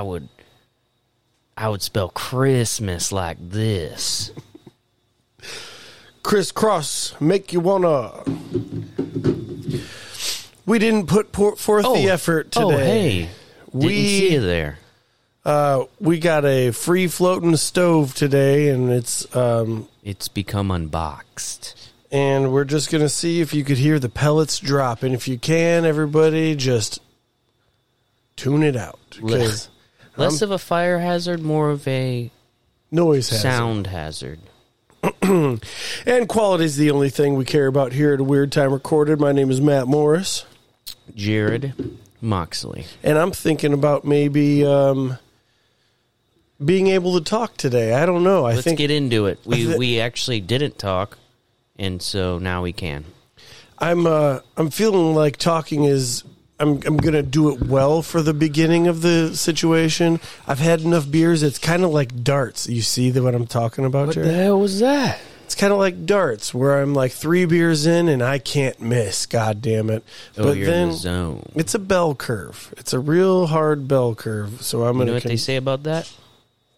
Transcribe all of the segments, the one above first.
I would I would spell Christmas like this. Crisscross, make you wanna. We didn't put por- forth the effort today. Oh, hey. Didn't We- see you there. Uh, we got a free floating stove today, and it's um, It's become unboxed. and we're just gonna see if you could hear the pellets drop, and if you can, everybody just tune it out because Less of a fire hazard, more of a noise has sound hazard. and quality is the only thing we care about here at a Weird Time Recorded. My name is Matt Morris, Jared Moxley. and I'm thinking about maybe um, being able to talk today. I don't know. I Let's think get into it. We thi- we actually didn't talk, and so now we can. I'm uh, I'm feeling like talking is I'm I'm gonna do it well for the beginning of the situation. I've had enough beers. It's kind of like darts. You see the, what I'm talking about, What Jared? The hell was that? It's kind of like darts, where I'm like three beers in and I can't miss. God damn it! Oh, but you're then in the zone. it's a bell curve. It's a real hard bell curve. So I'm You know gonna. what con- they say about that?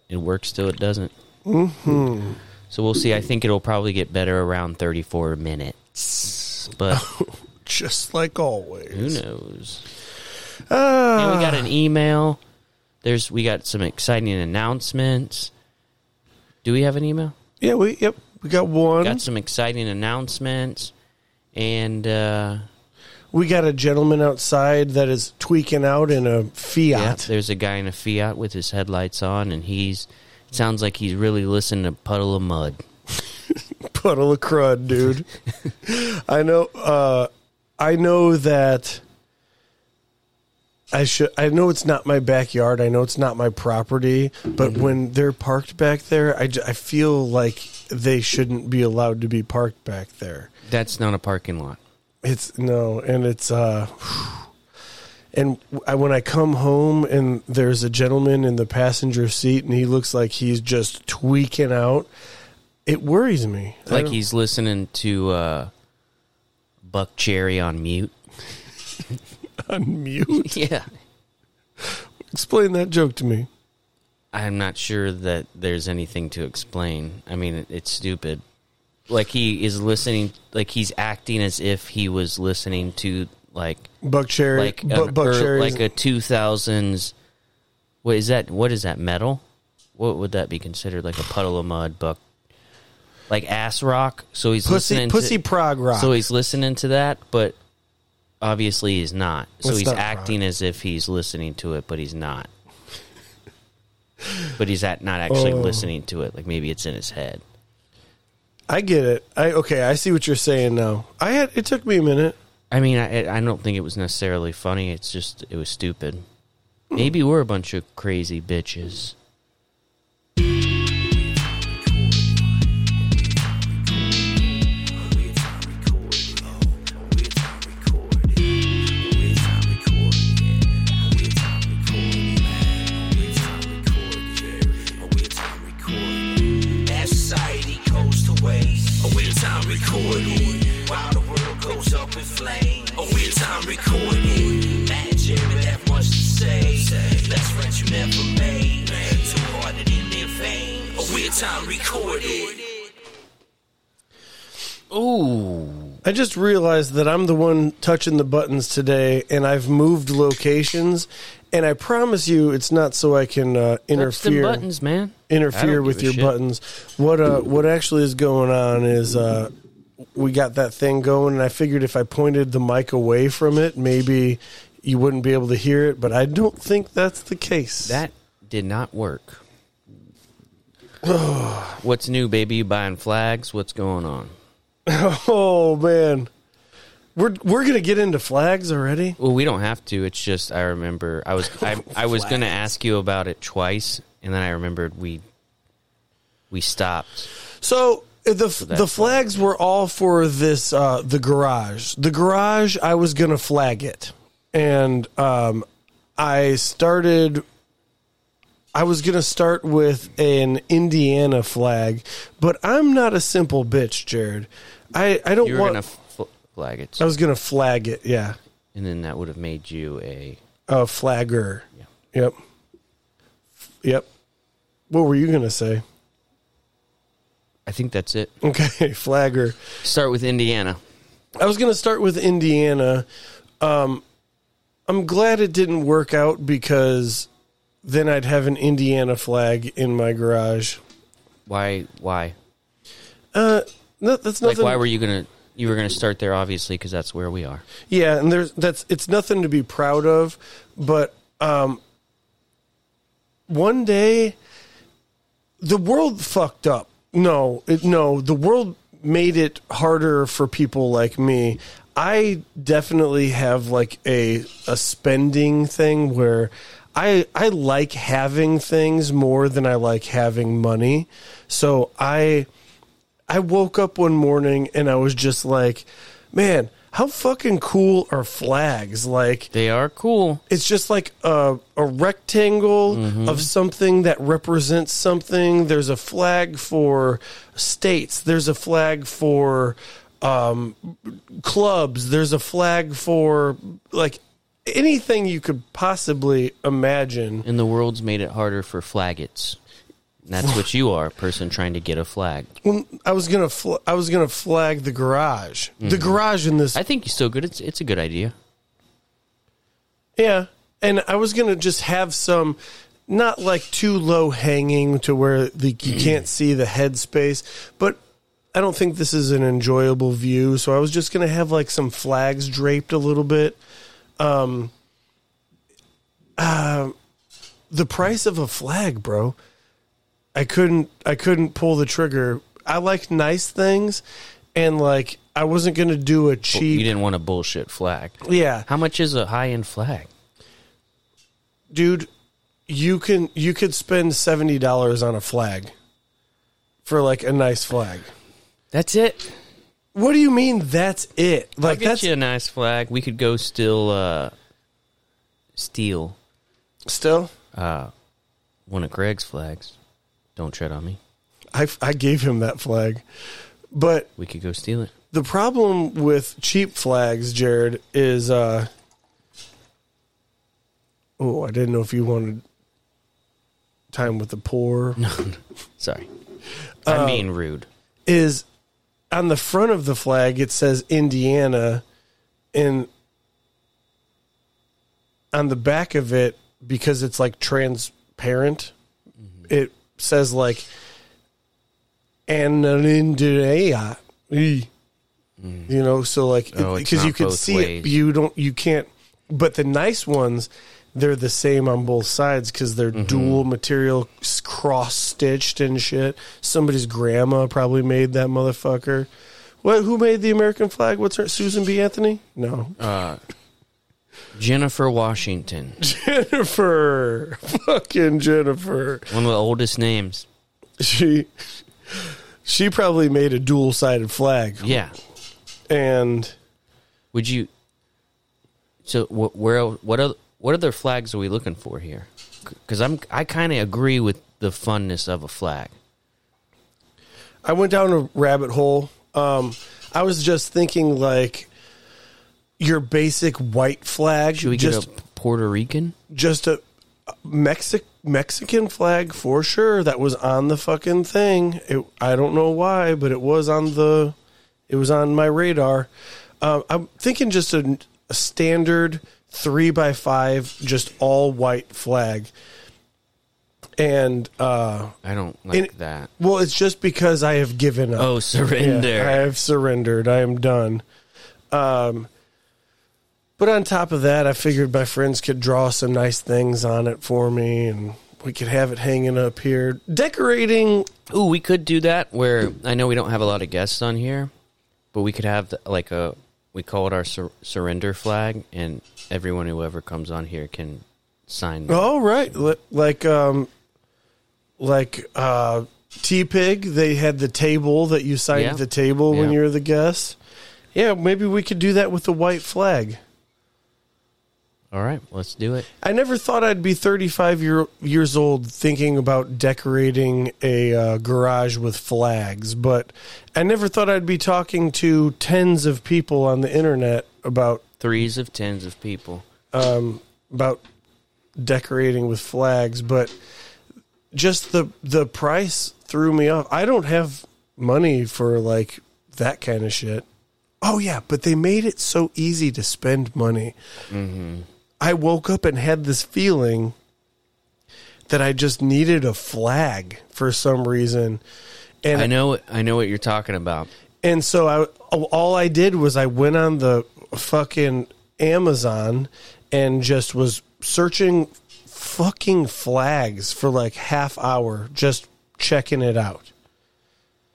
It works till it doesn't. Mm-hmm. So we'll see. I think it'll probably get better around 34 minutes, but just like always. who knows? Ah, And we got an email. There's we got some exciting announcements. Do we have an email? yeah, we yep we got one. Got some exciting announcements, and uh, we got a gentleman outside that is tweaking out in a Fiat. yeah, there's a guy in a Fiat with his headlights on, and he's sounds like he's really listening to Puddle of Mudd. puddle of crud, dude. I know. Uh, I know that. I should. I know it's not my backyard. I know it's not my property. But Mm-hmm. when they're parked back there, I, I feel like they shouldn't be allowed to be parked back there. That's not a parking lot. It's no, and it's uh, and I, when I come home and there's a gentleman in the passenger seat and he looks like he's just tweaking out, it worries me. Like he's listening to uh, Buckcherry on mute. on mute. Yeah. Explain that joke to me. I'm not sure that there's anything to explain. I mean, it, it's stupid. Like he is listening, like he's acting as if he was listening to like Buckcherry, like Bu- an Buckcherry, like a 2000s. What is that? What is that metal? What would that be considered? Like a puddle of Mudd, buck, like ass rock. So he's pussy, listening pussy to, prog rock. So he's listening to that, but obviously he's not. So he's not acting as if he's listening to it, but he's not. but he's at not actually Oh. listening to it. Like maybe it's in his head. I get it. I okay. I see what you're saying now. I had it took me a minute. I mean, I, I don't think it was necessarily funny. It's just it was stupid. Maybe we're a bunch of crazy bitches. A weird time recording. While the world goes up in flames, a weird time recording. Matt and Jerry have much to say. Best friends you never made. Too hard in their vein. A weird time recorded. Ooh, I just realized that I'm the one touching the buttons today, and I've moved locations. And I promise you, it's not so I can uh, touch them interfere buttons, man. I interfere don't with give a your shit. buttons. What uh, what actually is going on is uh, we got that thing going, and I figured if I pointed the mic away from it, maybe you wouldn't be able to hear it. But I don't think that's the case. That did not work. What's new, baby? You buying flags? What's going on? oh man, we're we're gonna get into flags already. Well, we don't have to. It's just I remember I was I, I was going to ask you about it twice, and then I remembered we we stopped. So the that's the flags were all for this uh, the garage. The garage, I was gonna flag it, and um, I started. I was gonna start with an Indiana flag, but I'm not a simple bitch, Jared. I I don't You were want. to f- flag it, I was gonna flag it. Yeah, and then that would have made you a a flagger. Yeah. Yep. Yep. What were you gonna say? I think that's it. Okay, flagger. Start with Indiana. I was gonna start with Indiana. Um, I'm glad it didn't work out because then I'd have an Indiana flag in my garage. Why? Why? Uh, no, that's Like, nothing. why were you gonna? You were gonna start there, obviously, because that's where we are. Yeah, and there's that's it's nothing to be proud of, but um one day the world fucked up. No, it, no, the world made it harder for people like me. I definitely have like a a spending thing where I I like having things more than I like having money. So I I woke up one morning and I was just like, man, how fucking cool are flags? Like, They are cool. it's just like a, a rectangle of something that represents something. There's a flag for states, there's a flag for um, clubs, there's a flag for like anything you could possibly imagine. And the world's made it harder for flaggots. And That's what you are, a person trying to get a flag. Well, I was gonna fl- I was gonna flag the garage. The garage in this I think you're still good. It's it's a good idea. Yeah, and I was gonna just have some, not like too low hanging to where the you can't see the headspace, but I don't think this is an enjoyable view. So I was just gonna have like some flags draped a little bit. Um, uh, the price of a flag, bro. I couldn't. I couldn't pull the trigger. I like nice things, and like I wasn't gonna do a cheap You didn't want a bullshit flag. Yeah, How much is a high end flag? dude, you can you could spend seventy dollars on a flag for like a nice flag. That's it. What do you mean? That's it? I'll Like get that's you a nice flag. We could go still uh, steal still. uh, one of Greg's flags. Don't tread on me. I I gave him that flag, but We could go steal it. the problem with cheap flags, Jared, is uh. Oh, I didn't know if you wanted time with the poor. Sorry. Uh, I'm being rude. is on the front of the flag it says Indiana and on the back of it because it's like transparent it says like Anandrea you know so like Oh, because you can see it you don't you can't but the nice ones they're the same on both sides because they're Mm-hmm. dual material cross stitched and shit. Somebody's grandma probably made that motherfucker. What? Who made the American flag? What's her? Susan B. Anthony? No, Uh, Jennifer Washington, Jennifer. Fucking Jennifer. one of the oldest names. She she probably made a dual sided flag. Yeah. And Would you? So wh- where? What are What other flags are we looking for here? Because I'm I kind of agree with the funness of a flag. I went down a rabbit hole. Um, I was just thinking like your basic white flag. Should we just get a Puerto Rican? just a Mexic Mexican flag for sure that was on the fucking thing. It, I don't know why, but it was on the it was on my radar. Um, I'm thinking just a, a standard three by five, just all white flag. And uh, I don't like And- that. well, it's just because I have given up. Oh, Yeah, surrender! I have surrendered. I am done. Um, but on top of that, I figured my friends could draw some nice things on it for me, and we could have it hanging up here. Decorating, Ooh, we could do that. Where I know we don't have a lot of guests on here, but we could have the, like a we call it our sur- surrender flag, and everyone who ever comes on here can sign. oh right, Li- like um, like uh, T Pig. They had the table that you signed Yeah. the table when you're the guest. Yeah, maybe we could do that with the white flag. All right, let's do it. I never thought I'd be 35 year, years old thinking about decorating a uh, garage with flags, but I never thought I'd be talking to tens of people on the internet about Threes of tens of people. um, about decorating with flags. But just the the price threw me off. I don't have money for like that kind of shit. Oh yeah, but they made it so easy to spend money. I woke up and had this feeling that I just needed a flag for some reason. And I know. I know what you're talking about. and so I all I did was I went on the fucking Amazon and just was searching fucking flags for like half hour just checking it out.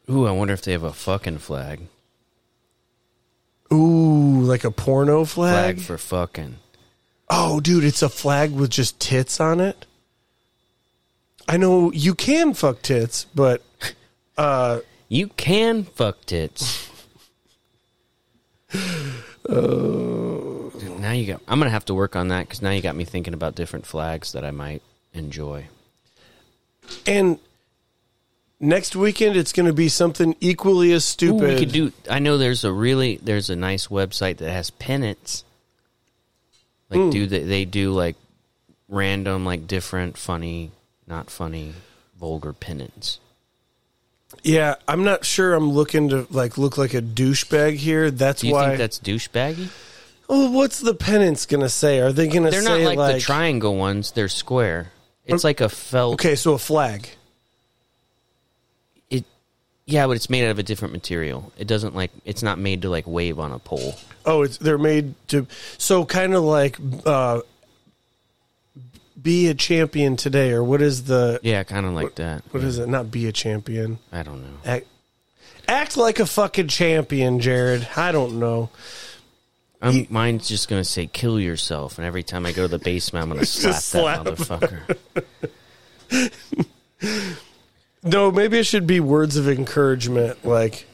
Ooh, I wonder if they have a fucking flag. Ooh, like a porno flag? Flag for fucking. Oh, dude, it's a flag with just tits on it. I know you can fuck tits, but uh You can fuck tits. Dude, now you got. I'm gonna have to work on that because now you got me thinking about different flags that I might enjoy. and next weekend it's going to be something equally as Ooh, stupid. we could do. I know there's a really there's a nice website that has pennants. Like do they, they do like random like different funny, not funny, vulgar pennants. Yeah, I'm not sure. I'm looking to like look like a douchebag here. That's Do you why. think that's douchebaggy? oh, what's the pennants gonna say? Are they gonna They're say not like, the triangle ones. They're square. It's um, like a felt. Okay, so a flag. Yeah, but it's made out of a different material. It doesn't like. It's not made to like wave on a pole. Oh, it's they're made to so kind of like uh, be a champion today, or what is the Yeah, kind of like that. what is it? Not be a champion. I don't know. Act, act like a fucking champion, Jared. I don't know. I'm, mine's just gonna say "kill yourself," and every time I go to the basement, I'm gonna slap that slap. motherfucker. No, maybe it should be words of encouragement, like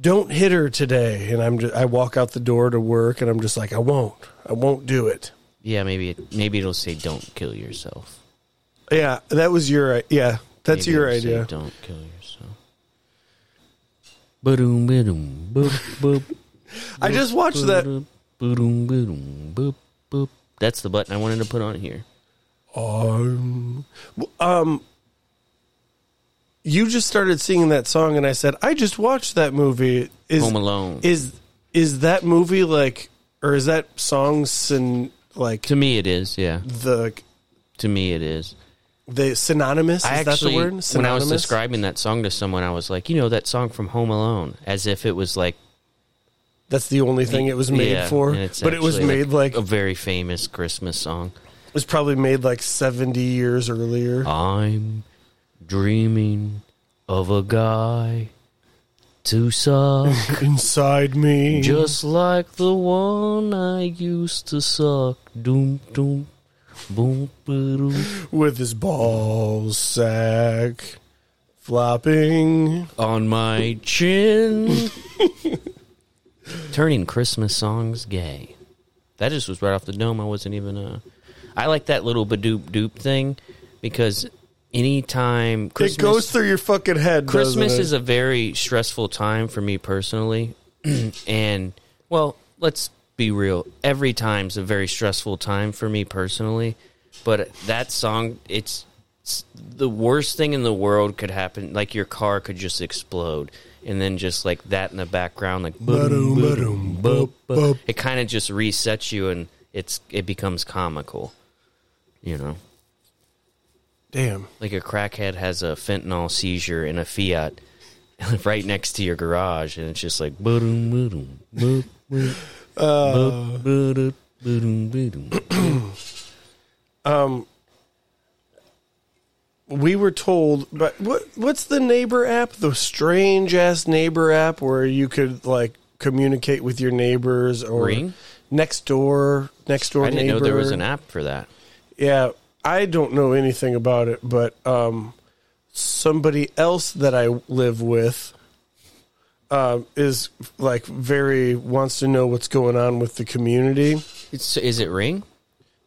"Don't hit her today." And I'm just, I walk out the door to work, and I'm just like, "I won't. I won't do it." Yeah, maybe it, maybe it'll say "don't kill yourself." Yeah, that was your yeah. That's Maybe your it'll say, idea. Don't kill yourself. Ba-doom, ba-doom, boop, boop, I just watched that. boop, ba-doom, ba-doom, boop, boop. That's the button I wanted to put on here. Um, um, you just started singing that song, and I said, "I just watched that movie." Is Home Alone. is is that movie like, or is that songs and like to me, it is. Yeah, the to me, it is. the synonymous? Is I that the word? when I was describing that song to someone, I was like, you know, that song from Home Alone, as if it was like That's the only thing it was made Yeah, for. But it was actually, made like, a very famous Christmas song. it was probably made like seventy years earlier. I'm dreaming of a guy to suck Inside me, just like the one I used to suck. Doom doom boom ba-doom. with his ball sack flopping. on my chin. Turning Christmas songs gay. That just was right off the dome. I wasn't even uh I like that little badoop doop thing because anytime Christmas it goes through your fucking head. Christmas is a very stressful time for me personally. and well, let's be real. Every time's a very stressful time for me personally. But that song, it's, it's the worst thing in the world could happen. Like your car could just explode, and then just like that in the background, like boom, boom, it kind of just resets you, and it's it becomes comical. You know, damn. like a crackhead has a fentanyl seizure in a Fiat right next to your garage, and it's just like boom, boom, boom, boom, Uh, boom, boom, boom. um, we were told, but what what's the neighbor app? The strange ass neighbor app where you could like communicate with your neighbors or Ring? next door, next door I didn't neighbor. know there was an app for that. Yeah, I don't know anything about it, but um, somebody else that I live with um, is like very wants to know what's going on with the community. It's, is it Ring?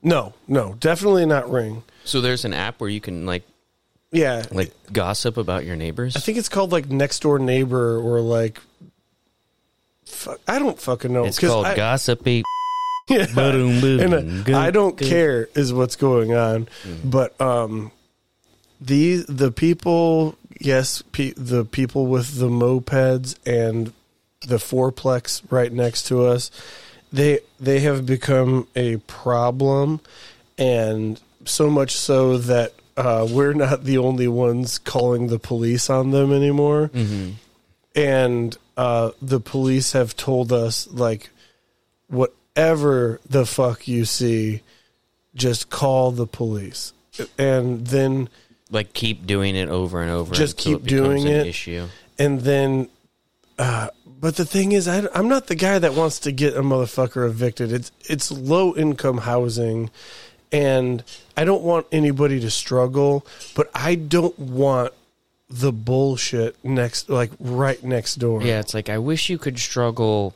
No, no, definitely not Ring. So there's an app where you can like Yeah, like gossip about your neighbors. I think it's called like next door neighbor or like. Fuck, I don't fucking know. It's called I, gossipy. Yeah. Boom, boom, and uh, good, I don't good. care is what's going on, but um, the the people, yes, pe- the people with the mopeds and the fourplex right next to us, they they have become a problem, and so much so that uh, we're not the only ones calling the police on them anymore. And uh, the police have told us like, whatever the fuck you see, just call the police, and then Like keep doing it over and over. Just keep it doing it. Issue. and then uh but the thing is I, i'm not the guy that wants to get a motherfucker evicted it's it's low income housing and i don't want anybody to struggle but i don't want the bullshit next like right next door Yeah, it's like I wish you could struggle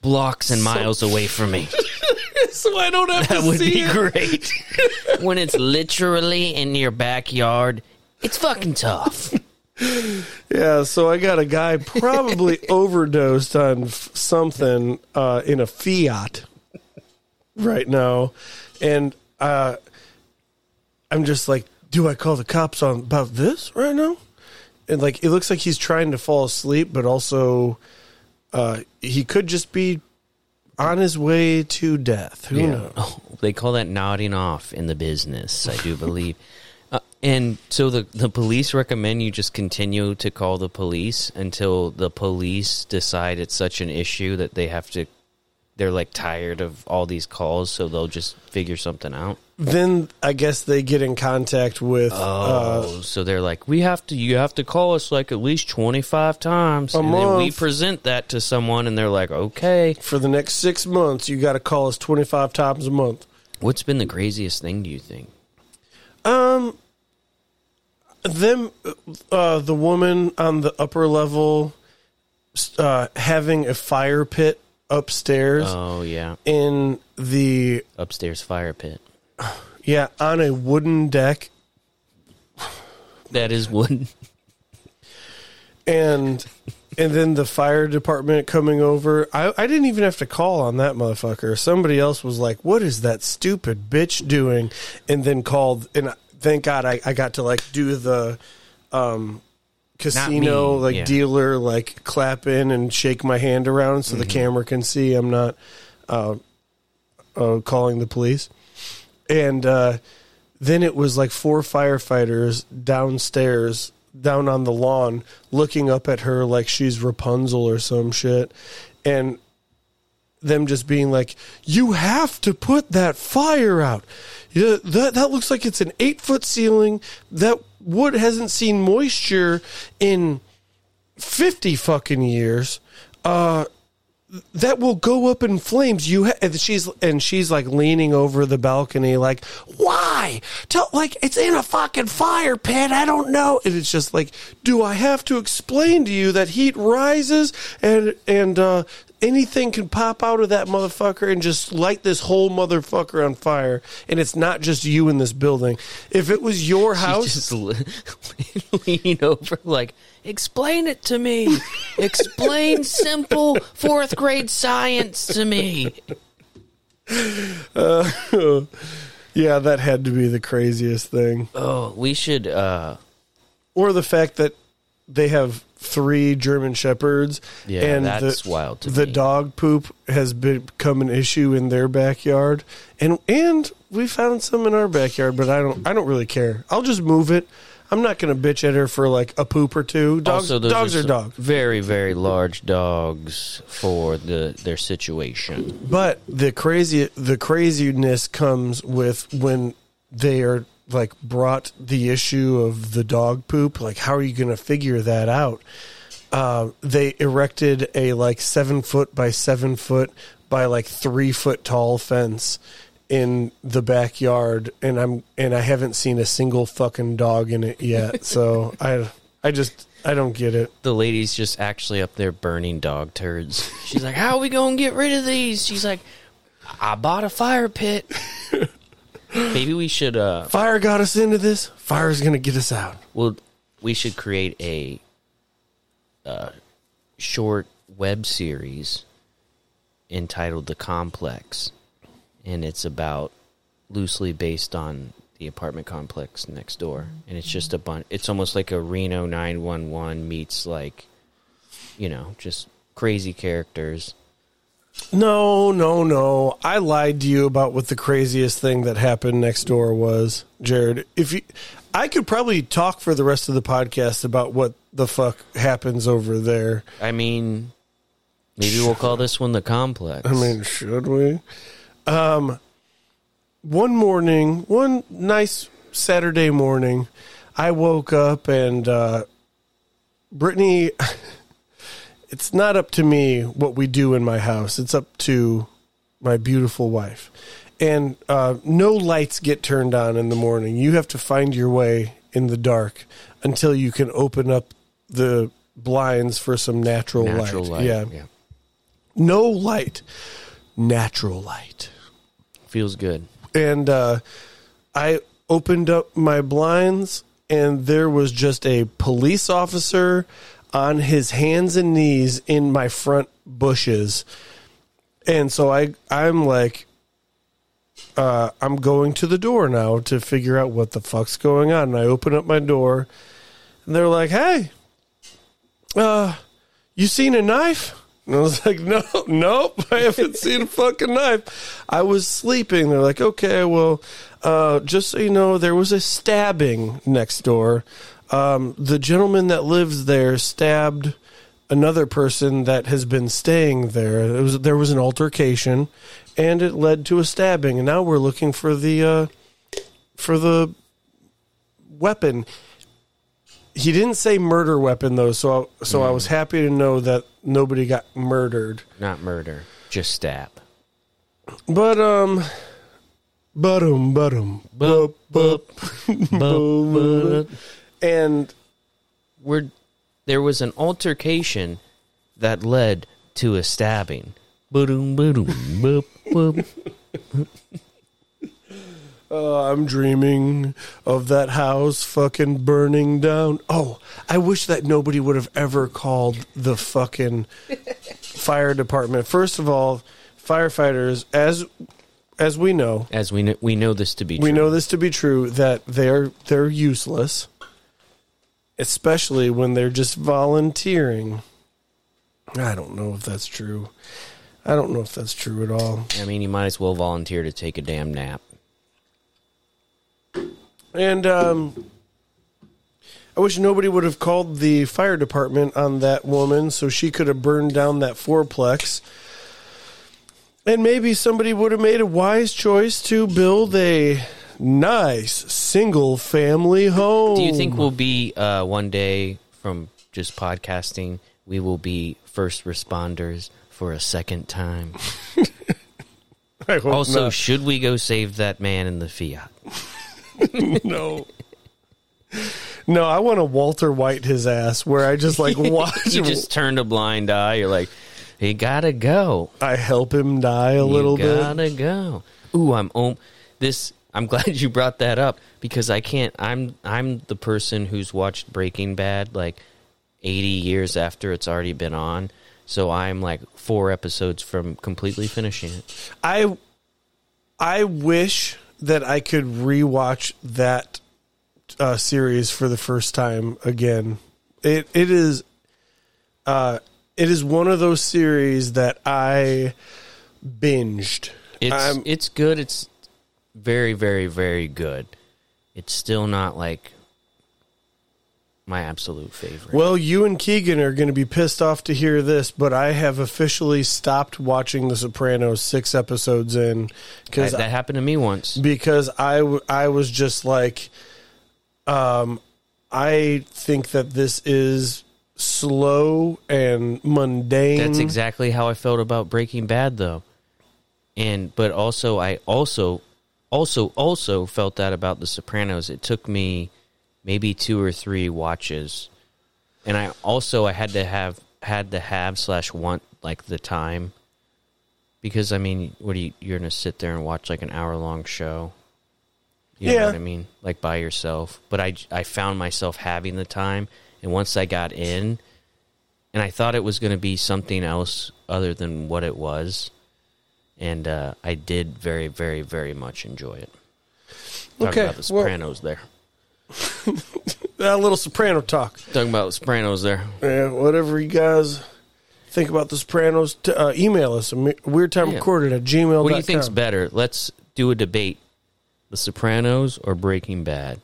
blocks and miles away from me. so i don't have That to would be it. great. when it's literally in your backyard, it's fucking tough. yeah so i got a guy probably overdosed on f- something uh in a fiat right now and uh i'm just like do i call the cops on about this right now and like it looks like he's trying to fall asleep but also uh he could just be on his way to death who knows Oh, they call that nodding off in the business, I do believe. Uh, and so the the police recommend you just continue to call the police until the police decide it's such an issue that they have to. They're like tired of all these calls, so they'll just figure something out. then i guess they get in contact with uh Oh, so they're like, we have to. You have to call us like at least twenty five times, and then we present that to someone, and they're like, okay. for the next six months you got to call us 25 times a month What's been the craziest thing? Do you think? Um, them, uh, the woman on the upper level, uh, having a fire pit upstairs Oh yeah, in the upstairs fire pit. yeah on a wooden deck, That is one. and and then the fire department coming over. I I didn't even have to call on that motherfucker. Somebody else was like, "What is that stupid bitch doing?" And then called. And thank God I I got to like do the. um casino like yeah. dealer like clap in and shake my hand around so the camera can see I'm not uh, uh, calling the police. And uh, then it was like four firefighters downstairs, down on the lawn, looking up at her like she's Rapunzel or some shit. And them just being like, "You have to put that fire out. Yeah, that that looks like it's an eight foot ceiling. That wood hasn't seen moisture in fifty fucking years. Uh, that will go up in flames. You ha- and she's and she's like leaning over the balcony, like, why? Tell like it's in a fucking fire pit. I don't know. And it's just like, do I have to explain to you that heat rises and and uh, anything can pop out of that motherfucker and just light this whole motherfucker on fire? And it's not just you in this building. If it was your house, just le- leaning over, like, explain it to me. explain simple fourth grade science to me. yeah, that had to be the craziest thing. Oh, we should. uh or the fact that they have three German shepherds. Yeah, and that's the, wild to the me. dog poop has become an issue in their backyard, and and we found some in our backyard, but I don't I don't really care. I'll just move it. I'm not going to bitch at her for like a poop or two. Dogs, also, dogs are some dogs. Very, very large dogs for the their situation. But the crazy the craziness comes with when they are like brought the issue of the dog poop. Like, how are you going to figure that out? Uh, they erected a like seven foot by seven foot by like three foot tall fence in the backyard, and I'm and I haven't seen a single fucking dog in it yet. So I I just I don't get it. The lady's just actually up there burning dog turds. She's like, "How are we gonna get rid of these?" She's like, "I bought a fire pit." Maybe we should. uh Fire got us into this. Fire's gonna get us out. Well, we should create a uh, short web series entitled "The Complex," and it's about loosely based on the apartment complex next door, and it's just a bunch. It's almost like a Reno nine one one meets like, you know, just crazy characters. No, no, no. I lied to you about what the craziest thing that happened next door was, Jared. If you, I could probably talk for the rest of the podcast about what the fuck happens over there. I mean, maybe we'll call this one the complex. I mean, should we? Um, one morning, one nice Saturday morning, I woke up and uh, Brittany. It's not up to me what we do in my house. It's up to my beautiful wife. And uh, no lights get turned on in the morning. You have to find your way in the dark until you can open up the blinds for some natural, Natural light. Yeah. No light, natural light feels good. and uh, I opened up my blinds, and there was just a police officer on his hands and knees in my front bushes, and so I I'm like, uh, I'm going to the door now to figure out what the fuck's going on, and I open up my door, and they're like, "Hey, uh, you seen a knife?" And I was like, no, nope, I haven't seen a fucking knife. I was sleeping. They're like, okay, well, uh, just so you know, there was a stabbing next door. Um, the gentleman that lives there stabbed another person that has been staying there. It was there was an altercation, and it led to a stabbing. And now we're looking for the uh, for the weapon. He didn't say murder weapon though, so I, so I was happy to know that nobody got murdered. Not murder, just stab. But um, but um, but um, Bup, bup, bup, bup. And We're, there was an altercation that led to a stabbing. Boom, boom, boop, boop. uh, I'm dreaming of that house fucking burning down. Oh, I wish that nobody would have ever called the fucking fire department. First of all, firefighters, as as we know, As we know, we know this to be we true. know this to be true that they're they're useless, especially when they're just volunteering. I don't know if that's true. I don't know if that's true at all. I mean, you might as well volunteer to take a damn nap. And um, I wish nobody would have called the fire department on that woman so she could have burned down that fourplex. And maybe somebody would have made a wise choice to build a nice single family home. Do you think we'll be uh, one day from just podcasting? We will be first responders for a second time. Also, not. should we go save that man in the Fiat? no. No, I want to Walter White his ass where I just like watch you just turned a blind eye. You're like, he gotta go. I help him die a little you bit. gotta go. Ooh, I'm om- this. I'm glad you brought that up because I can't. I'm I'm the person who's watched Breaking Bad like 80 years after it's already been on. So I'm like four episodes from completely finishing it. I I wish that I could rewatch that uh, series for the first time again. It it is uh it is one of those series that I binged. It's I'm- it's good. It's very very very good. It's still not like my absolute favorite. Well, you and Keegan are going to be pissed off to hear this, but I have officially stopped watching The Sopranos six episodes in because that happened to me once. because I I was just like, um, I think that this is slow and mundane. That's exactly how I felt about Breaking Bad though. And but also I also also also felt that about The Sopranos. It took me maybe two or three watches. And I also I had to have had to have slash want like the time. Because I mean, what are you you're gonna sit there and watch like an hour long show? You know Yeah. what I mean? Like by yourself. But I I found myself having the time and once I got in and I thought it was going to be something else other than what it was, and uh, I did very, very, very much enjoy it. Talking Okay, about the well- Sopranos there. A little soprano talk. Talking about the Sopranos there. Yeah, whatever you guys think about the Sopranos, t- uh, email us. Weird time Yeah. recorded at gmail. What do you think's better? Let's do a debate: The Sopranos or Breaking Bad.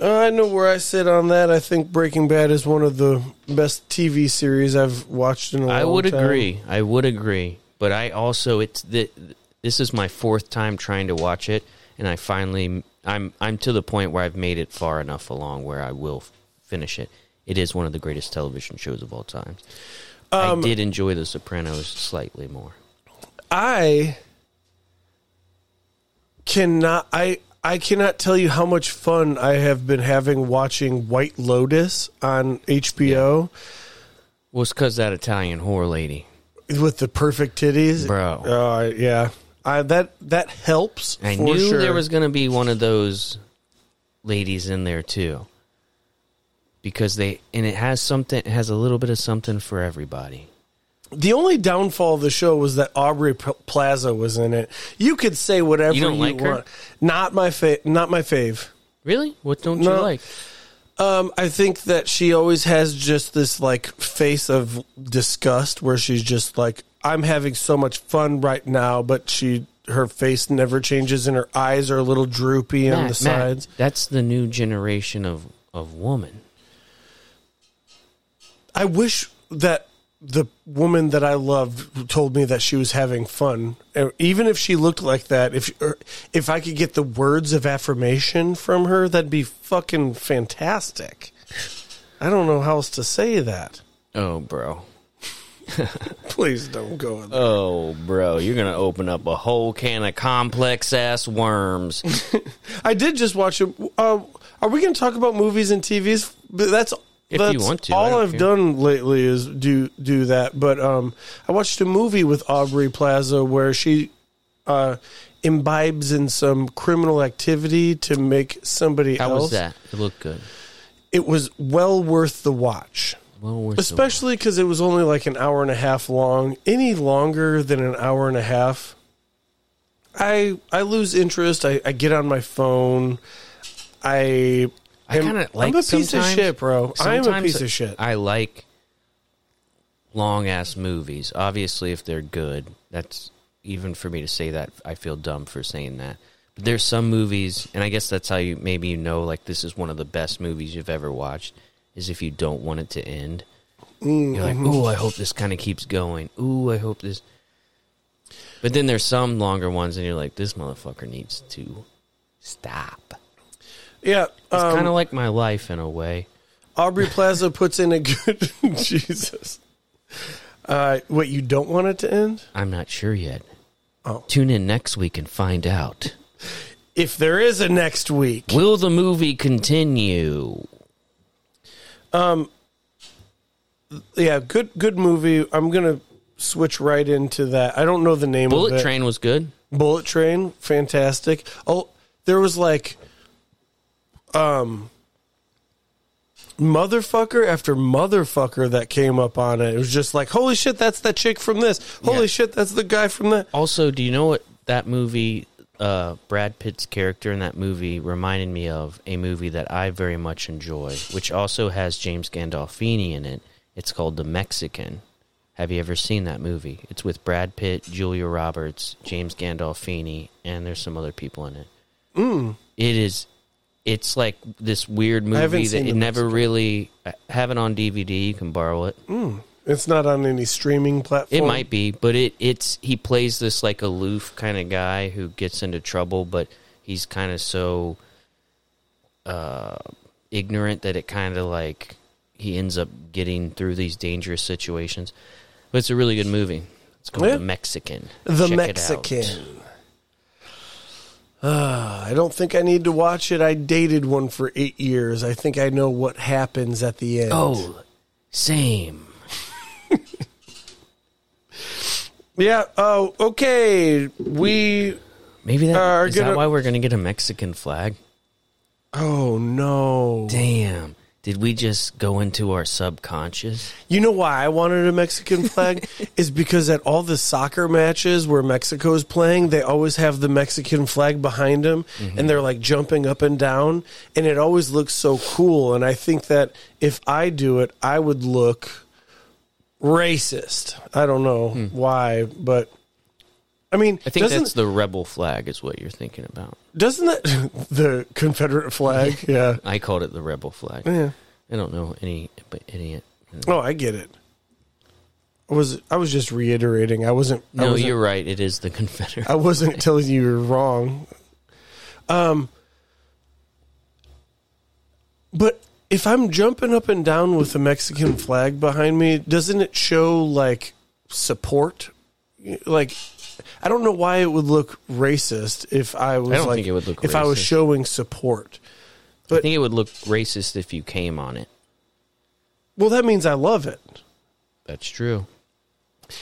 Uh, I know where I sit on that. I think Breaking Bad is one of the best TV series I've watched in a long time. I would agree. I would agree. But I also it's the, this is my fourth time trying to watch it, and I finally I'm I'm to the point where I've made it far enough along where I will finish it. It is one of the greatest television shows of all time. Um, I did enjoy The Sopranos slightly more. I cannot. I I cannot tell you how much fun I have been having watching White Lotus on HBO Well, because that Italian whore lady, with the perfect titties, bro. Uh, yeah, I, that that helps. I for knew sure. there was going to be one of those ladies in there too, because they and it has something. It has a little bit of something for everybody. The only downfall of the show was that Aubrey P- Plaza was in it. You could say whatever You don't like her? want. Not my fa- Not my fave. Really? What don't No. you like? Um, I think that she always has just this like face of disgust, where she's just like, "I'm having so much fun right now," but she her face never changes, and her eyes are a little droopy on Matt, the Matt, sides. that's the new generation of of woman. I wish that the woman that I loved told me that she was having fun, Uh, even if she looked like that. If or if I could get the words of affirmation from her, that'd be fucking fantastic. I don't know how else to say that. Oh, bro. Please don't go. in There. Oh, bro. You're gonna open up a whole can of complex ass worms. I did just watch it. Uh, are we going to talk about movies and TVs? That's If that's you want to, All I've care. done lately is do do that. But um, I watched a movie with Aubrey Plaza where she uh, imbibes in some criminal activity to make somebody How else. was that? It looked good. It was well worth the watch. Well, worth Especially because it was only like an hour and a half long. Any longer than an hour and a half, I I lose interest. I, I get on my phone. I I kind of like. I'm a piece of sometimes- shit, bro. I am a sometimes piece of shit. I like long ass movies. Obviously, if they're good, that's even for me to say that. I feel dumb for saying that. But there's some movies, and I guess that's how you maybe you know like this is one of the best movies you've ever watched. Is if you don't want it to end. Mm-hmm. You're like, ooh, I hope this kind of keeps going. Ooh, I hope this. But then there's some longer ones, and you're like, this motherfucker needs to stop. Yeah, It's um, kind of like my life in a way. Aubrey Plaza puts in a good Jesus. Uh, what you don't want it to end? I'm not sure yet. Oh. Tune in next week and find out. If there is a next week, Will the movie continue? yeah, good good movie. I'm gonna switch right into that. I don't know the name of it. Bullet it. Train was good. Bullet Train, fantastic. Oh, there was like, um, motherfucker after motherfucker that came up on it. It was just like, holy shit, that's that chick from this. Holy Yeah. shit, that's the guy from that. Also, do you know what that movie, uh, Brad Pitt's character in that movie reminded me of? A movie that I very much enjoy, which also has James Gandolfini in it. It's called The Mexican. Have you ever seen that movie? It's with Brad Pitt, Julia Roberts, James Gandolfini, and there's some other people in it. Mm. It is. It's like this weird movie that it never really I have it on DVD. You can borrow it. It's not on any streaming platform. It might be, but it it's he plays this like aloof kind of guy who gets into trouble, but he's kind of so uh, ignorant that it kind of like he ends up getting through these dangerous situations. But it's a really good movie. It's called Yeah. The Mexican. The Check it out. Mexican. Uh, I don't think I need to watch it. I dated one for eight years. I think I know what happens at the end. Oh, same. yeah. Oh, okay. We. Maybe that Are is gonna- that why we're gonna get a Mexican flag. Oh no. Damn. Did we just go into our subconscious? You know why I wanted a Mexican flag is because at all the soccer matches where Mexico's playing, they always have the Mexican flag behind them, mm-hmm. and they're like jumping up and down, and it always looks so cool. And I think that if I do it, I would look racist. I don't know hmm. why, but I mean, I think that's the rebel flag, is what you're thinking about. doesn't that the Confederate flag? Yeah, I called it the rebel flag. yeah. I don't know any but idiot. Oh, I get it. I was I was just reiterating. I wasn't. I No, wasn't- you're right. It is the Confederate. I wasn't telling you you're wrong. Um, but if I'm jumping up and down with the Mexican flag behind me, doesn't it show like support? Like, I don't know why it would look racist if I was I don't like think it would look if I was showing support. I think it would look racist if you came on it. Well, that means I love it. That's true.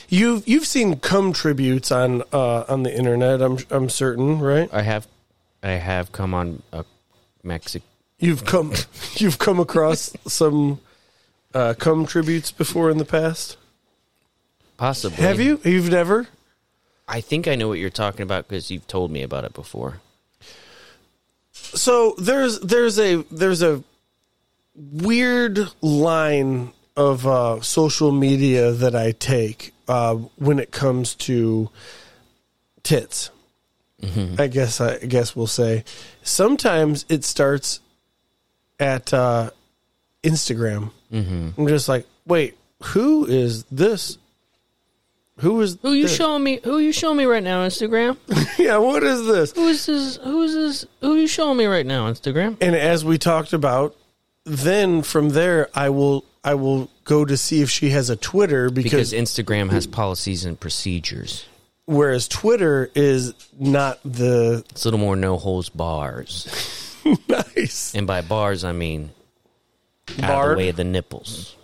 You've you've seen cum tributes on uh, on the internet. I'm I'm certain, right? I have, I have come on a Mexic. You've come you've come across some uh, cum tributes before in the past. Possibly. Have you? You've never? I think I know what you're talking about because you've told me about it before. So there's there's a there's a weird line of uh, social media that I take uh, when it comes to tits. I guess I guess we'll say sometimes it starts at uh, Instagram. Mm-hmm. I'm just like, wait, who is this? Who is Who you this? showing me? Who you showing me right now, Instagram? Yeah, what is this? who is this? Who is this? Who you showing me right now, Instagram? And as we talked about, then from there I will I will go to see if she has a Twitter Because because, Instagram has policies and procedures. whereas Twitter is not the It's a little more no holes bars, nice and by bars I mean out of the way of the nipples.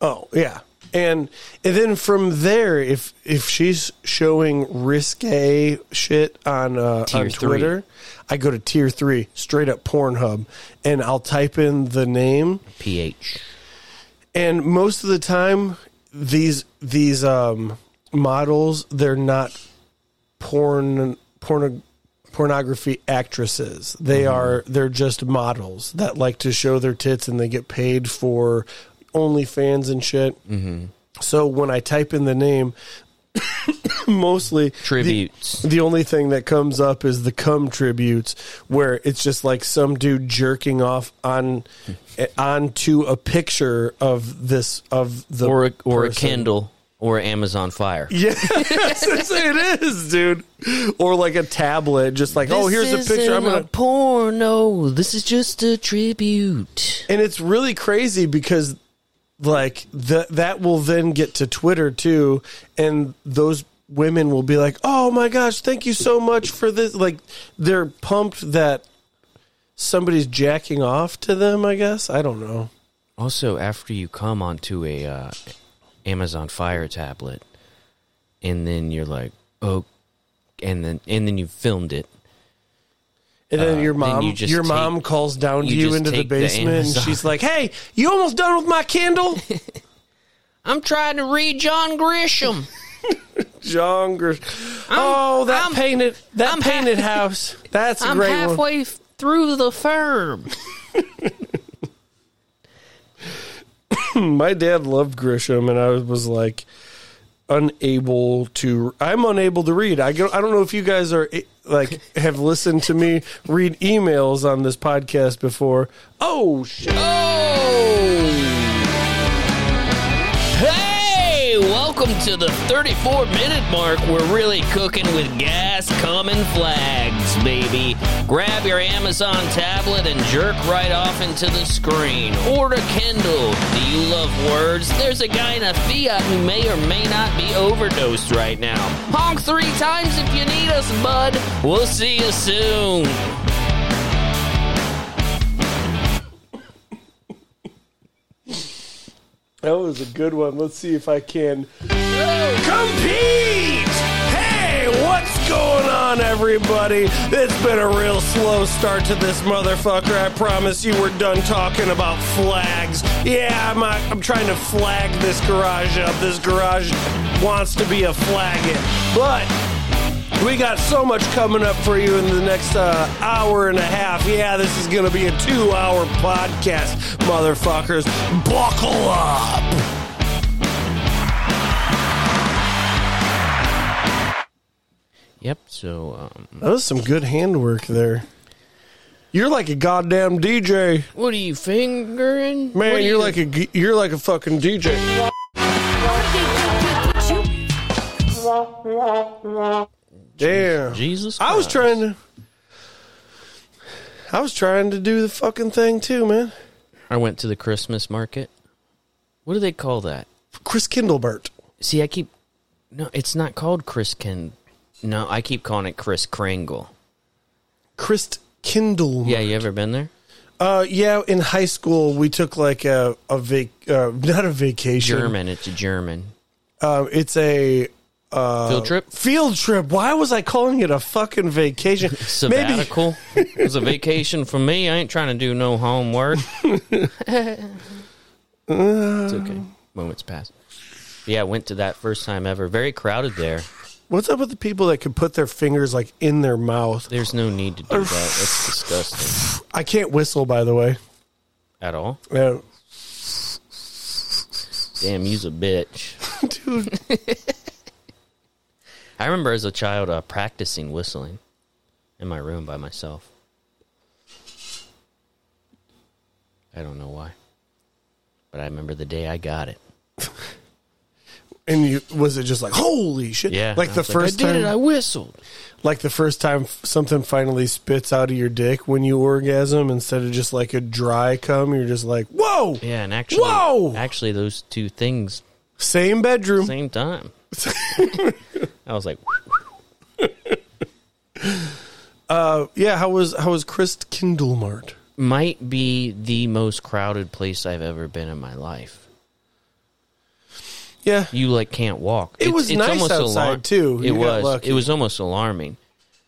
Oh yeah. And and then from there, if if she's showing risque shit on uh, on three. Twitter, I go to tier three, straight up Pornhub, and I'll type in the name, pH. and most of the time these these um models they're not porn porn pornography actresses they are they're just models that like to show their tits and they get paid for OnlyFans and shit mm-hmm. so when I type in the name mostly the- Tributes. the only thing that comes up is the cum tributes, where it's just like some dude jerking off on onto a picture of this of the or a, or a. Kindle or Amazon Fire. Yeah, it is, dude. Or like a tablet, just like oh, here's a picture. I'm gonna. a porno. This is just a tribute. and it's really crazy because like that that will then get to Twitter too, and those women will be like, "Oh my gosh, thank you so much for this." Like they're pumped that somebody's jacking off to them. I guess I don't know. Also, after you come onto a uh, Amazon Fire tablet, and then you're like, oh, and then and then you filmed it. And then Uh, your mom, you your take- mom calls down to you you into the take the basement, and she's like, "Hey, you almost done with my Kindle?" I'm trying to read John Grisham. John Gr- Oh, that I'm- painted that I'm ha- painted house. That's a I'm great one. halfway f- through the firm. my dad loved Grisham, and I was like unable to. I'm unable to read. I go. I don't know if you guys are eh, like have listened to me read emails on this podcast before. Oh shit! Hey, welcome to the 34 minute mark. We're really cooking with gas coming flags, baby. Grab your Amazon tablet and jerk right off into the screen. Order Kindle. Do you love words? There's a guy in a Fiat who may or may not be overdosed right now. Honk three times if you need us, bud. We'll see you soon. That was a good one. Let's see if I can compete. Hey, What's going on, everybody? It's been a real slow start to this motherfucker. I promise you, we're done talking about flags. Yeah, I'm, uh, I'm trying to flag this garage up. This garage wants to be a flagging, but we got so much coming up for you in the next uh, hour and a half. Yeah, this is going to be a two hour podcast, motherfuckers. Buckle up. Yep. So um, That was some good handwork there. You're like a goddamn DJ, what are you fingering? Man. You're you- like a you're like a fucking DJ. Damn. Jesus. I was trying to. I was trying to do the fucking thing too, man. I went to the Christmas market. What do they call that? Chris Kindlebert. See, I keep no. It's not called Chris Ken. No, I keep calling it Chris Kringle. Chris Kindle. Yeah, you ever been there? Uh, yeah. In high school, we took like a a vac, uh, not a vacation. German. It's a German Uh, it's a field trip. field trip. Why was I calling it a fucking vacation? Maybe Sabbatical. it was a vacation for me. I ain't trying to do no homework. it's okay. Moments pass. Yeah, I went to that first time ever. Very crowded there. what's up with the people that could put their fingers like in their mouth? There's no need to do that. That's disgusting. I can't whistle, by the way. At all. Uh, Damn, you's a bitch. dude, I remember as a child uh, practicing whistling in my room by myself. I don't know why. But I remember the day I got it. and you was it just like holy shit? Yeah. like the first I did time, it. I whistled. like the first time something finally spits out of your dick when you orgasm instead of just like a dry cum. You're just like, whoa, Yeah, and actually, Whoa! actually, those two things same bedroom. same time. I was like, uh, Yeah, how was how was Chris Kindlemart? might be the most crowded place I've ever been in my life. Yeah, You like can't walk. It was nice outside, too. It You got was. lucky. It was almost alarming.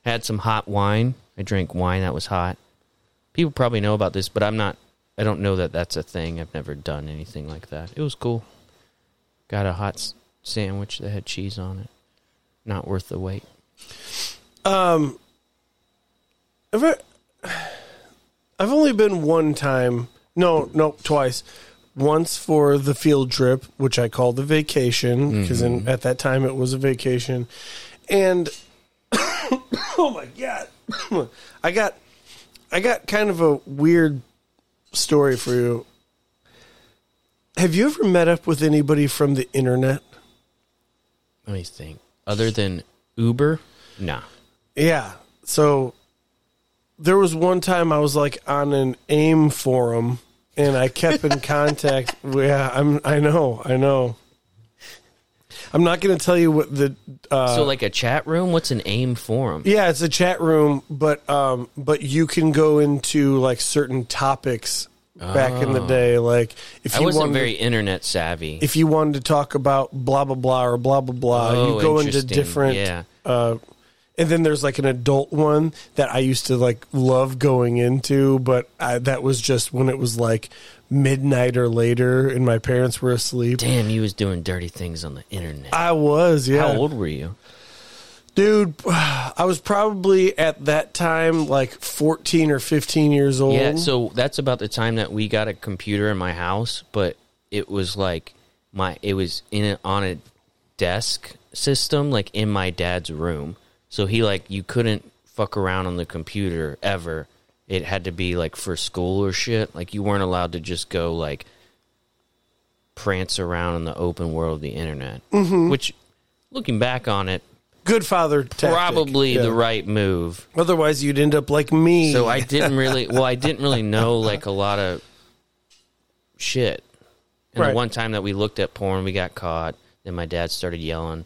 Had some hot wine. I drank wine that was hot. People probably know about this, but I'm not. I don't know that that's a thing. I've never done anything like that. It was cool. Got a hot sandwich that had cheese on it. Not worth the wait. Um, I've, I've only been one time. No, no, twice. Once for the field trip, which I called the vacation, because at that time it was a vacation, and oh my god, I got, I got kind of a weird story for you. Have you ever met up with anybody from the internet? Let me think. Other than Uber, nah. Yeah. So there was one time I was like on an AIM forum and I kept in contact. yeah, I'm I know, I know. I'm not going to tell you what the uh so like a chat room. What's an AIM forum? yeah, it's a chat room, but um but you can go into like certain topics back in the day like if Oh. I you wasn't wanted very internet savvy. if you wanted to talk about blah blah blah or blah blah blah, Oh, you go into different. Yeah. Uh, and then there's like an adult one that I used to like love going into, but I, that was just when it was like midnight or later, and my parents were asleep. Damn, you was doing dirty things on the internet. I was, yeah, How old were you? Dude. I was probably at that time like 14 or 15 years old. Yeah, so that's about the time that we got a computer in my house, but it was like my it was in a, on a desk system like in my dad's room. So he like you couldn't fuck around on the computer ever. It had to be like for school or shit. Like you weren't allowed to just go like prance around in the open world of the internet. Mm-hmm. Which looking back on it, good father, tactic. probably Yeah. the right move. Otherwise, you'd end up like me. So I didn't really, well, I didn't really know like a lot of shit. And Right. the one time that we looked at porn, we got caught. Then my dad started yelling.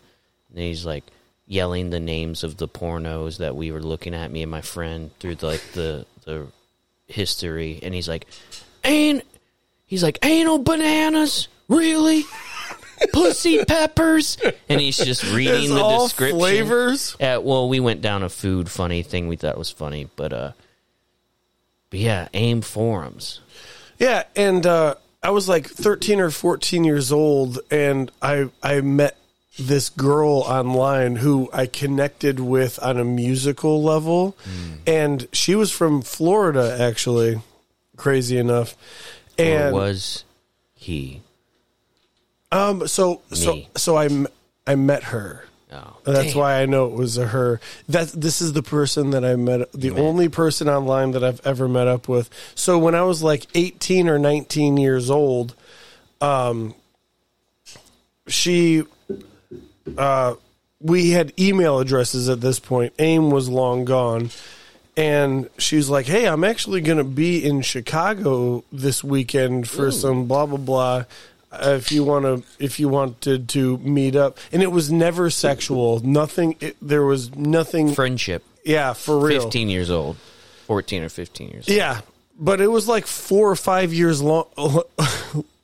And he's like yelling the names of the pornos that we were looking at, me and my friend, through the, like the the history. And he's like, "Ain't," he's like, "Anal bananas, really?" Pussy peppers, and he's just reading It's the all description. flavors. Yeah, well, we went down a food funny thing we thought was funny, but uh, but yeah, AIM forums. Yeah, and uh, I was like 13 or 14 years old, and I I met this girl online who I connected with on a musical level, and she was from Florida, actually. Crazy enough, Or and was he? Um, so so Me. so I m- I met her. Oh, That's damn. why I know it was a her. That this is the person that I met, the only person online that I've ever met up with. So when I was like 18 or 19 years old, um, she, uh, we had email addresses at this point. AIM was long gone. And she's like, "Hey, I'm actually going to be in Chicago this weekend for some blah blah blah. If you want to, if you wanted to meet up, and it was never sexual. Nothing. It, there was nothing. friendship. yeah, for real. Fifteen years old, fourteen or fifteen years. old. Yeah, but it was like four or five years long.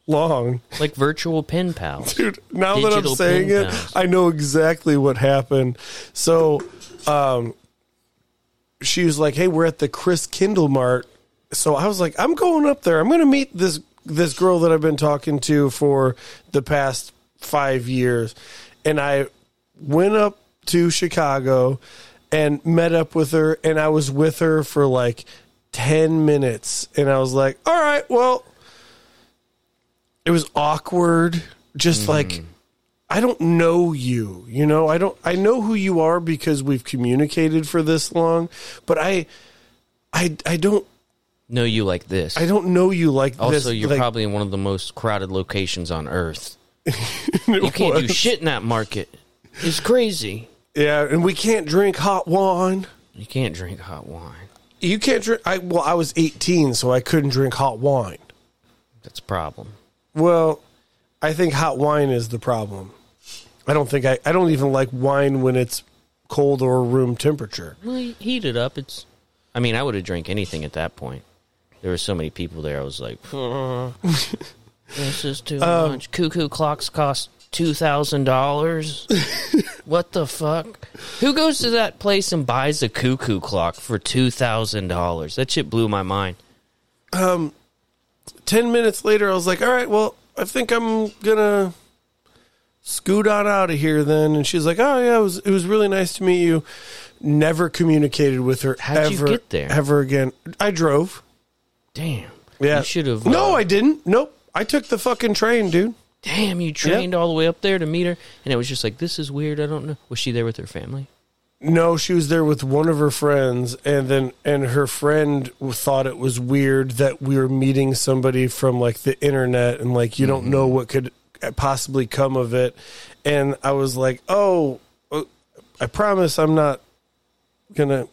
long, like virtual pen pals. dude. Now that I'm saying it, pals. I know exactly what happened. So, um, she was like, "Hey, we're at the Chris Kindle Mart." So I was like, "I'm going up there. I'm going to meet this this girl that I've been talking to for the past five years," and I went up to Chicago and met up with her, and I was with her for like ten minutes, and I was like, "All right, well." it was awkward just mm-hmm. like i don't know you you know i don't i know who you are because we've communicated for this long but i i i don't Know you like this. i don't know you like this also, you're like, probably in one of the most crowded locations on Earth. You can't do shit in that market. It's crazy. yeah and we can't drink hot wine You can't drink hot wine. you can't drink i well i was 18 so i couldn't drink hot wine That's a problem. well i think hot wine is the problem i don't think i i don't even like wine when it's cold or room temperature Well, heat it up. It's. I mean, I would have drank anything at that point. There were so many people there. I was like, this is too Um, much. Cuckoo clocks cost two thousand dollars. what the fuck? Who goes to that place and buys a cuckoo clock for two thousand dollars? That shit blew my mind. Um, 10 minutes later, I was like, all right, well, I think I'm going to scoot on out of here then. And she's like, oh, yeah, it was, it was really nice to meet you. Never communicated with her How'd you ever, get there? ever again. I drove. Damn. Yeah. You should have. No, uh, I didn't. Nope. I took the fucking train, dude. Damn, you trained all the way up there to meet her, and it was just like, this is weird. I don't know. Was she there with her family? No, she was there with one of her friends, and then and her friend thought it was weird that we were meeting somebody from like the internet, and like you don't know what could possibly come of it. And I was like, "Oh, uh, I promise I'm not gonna."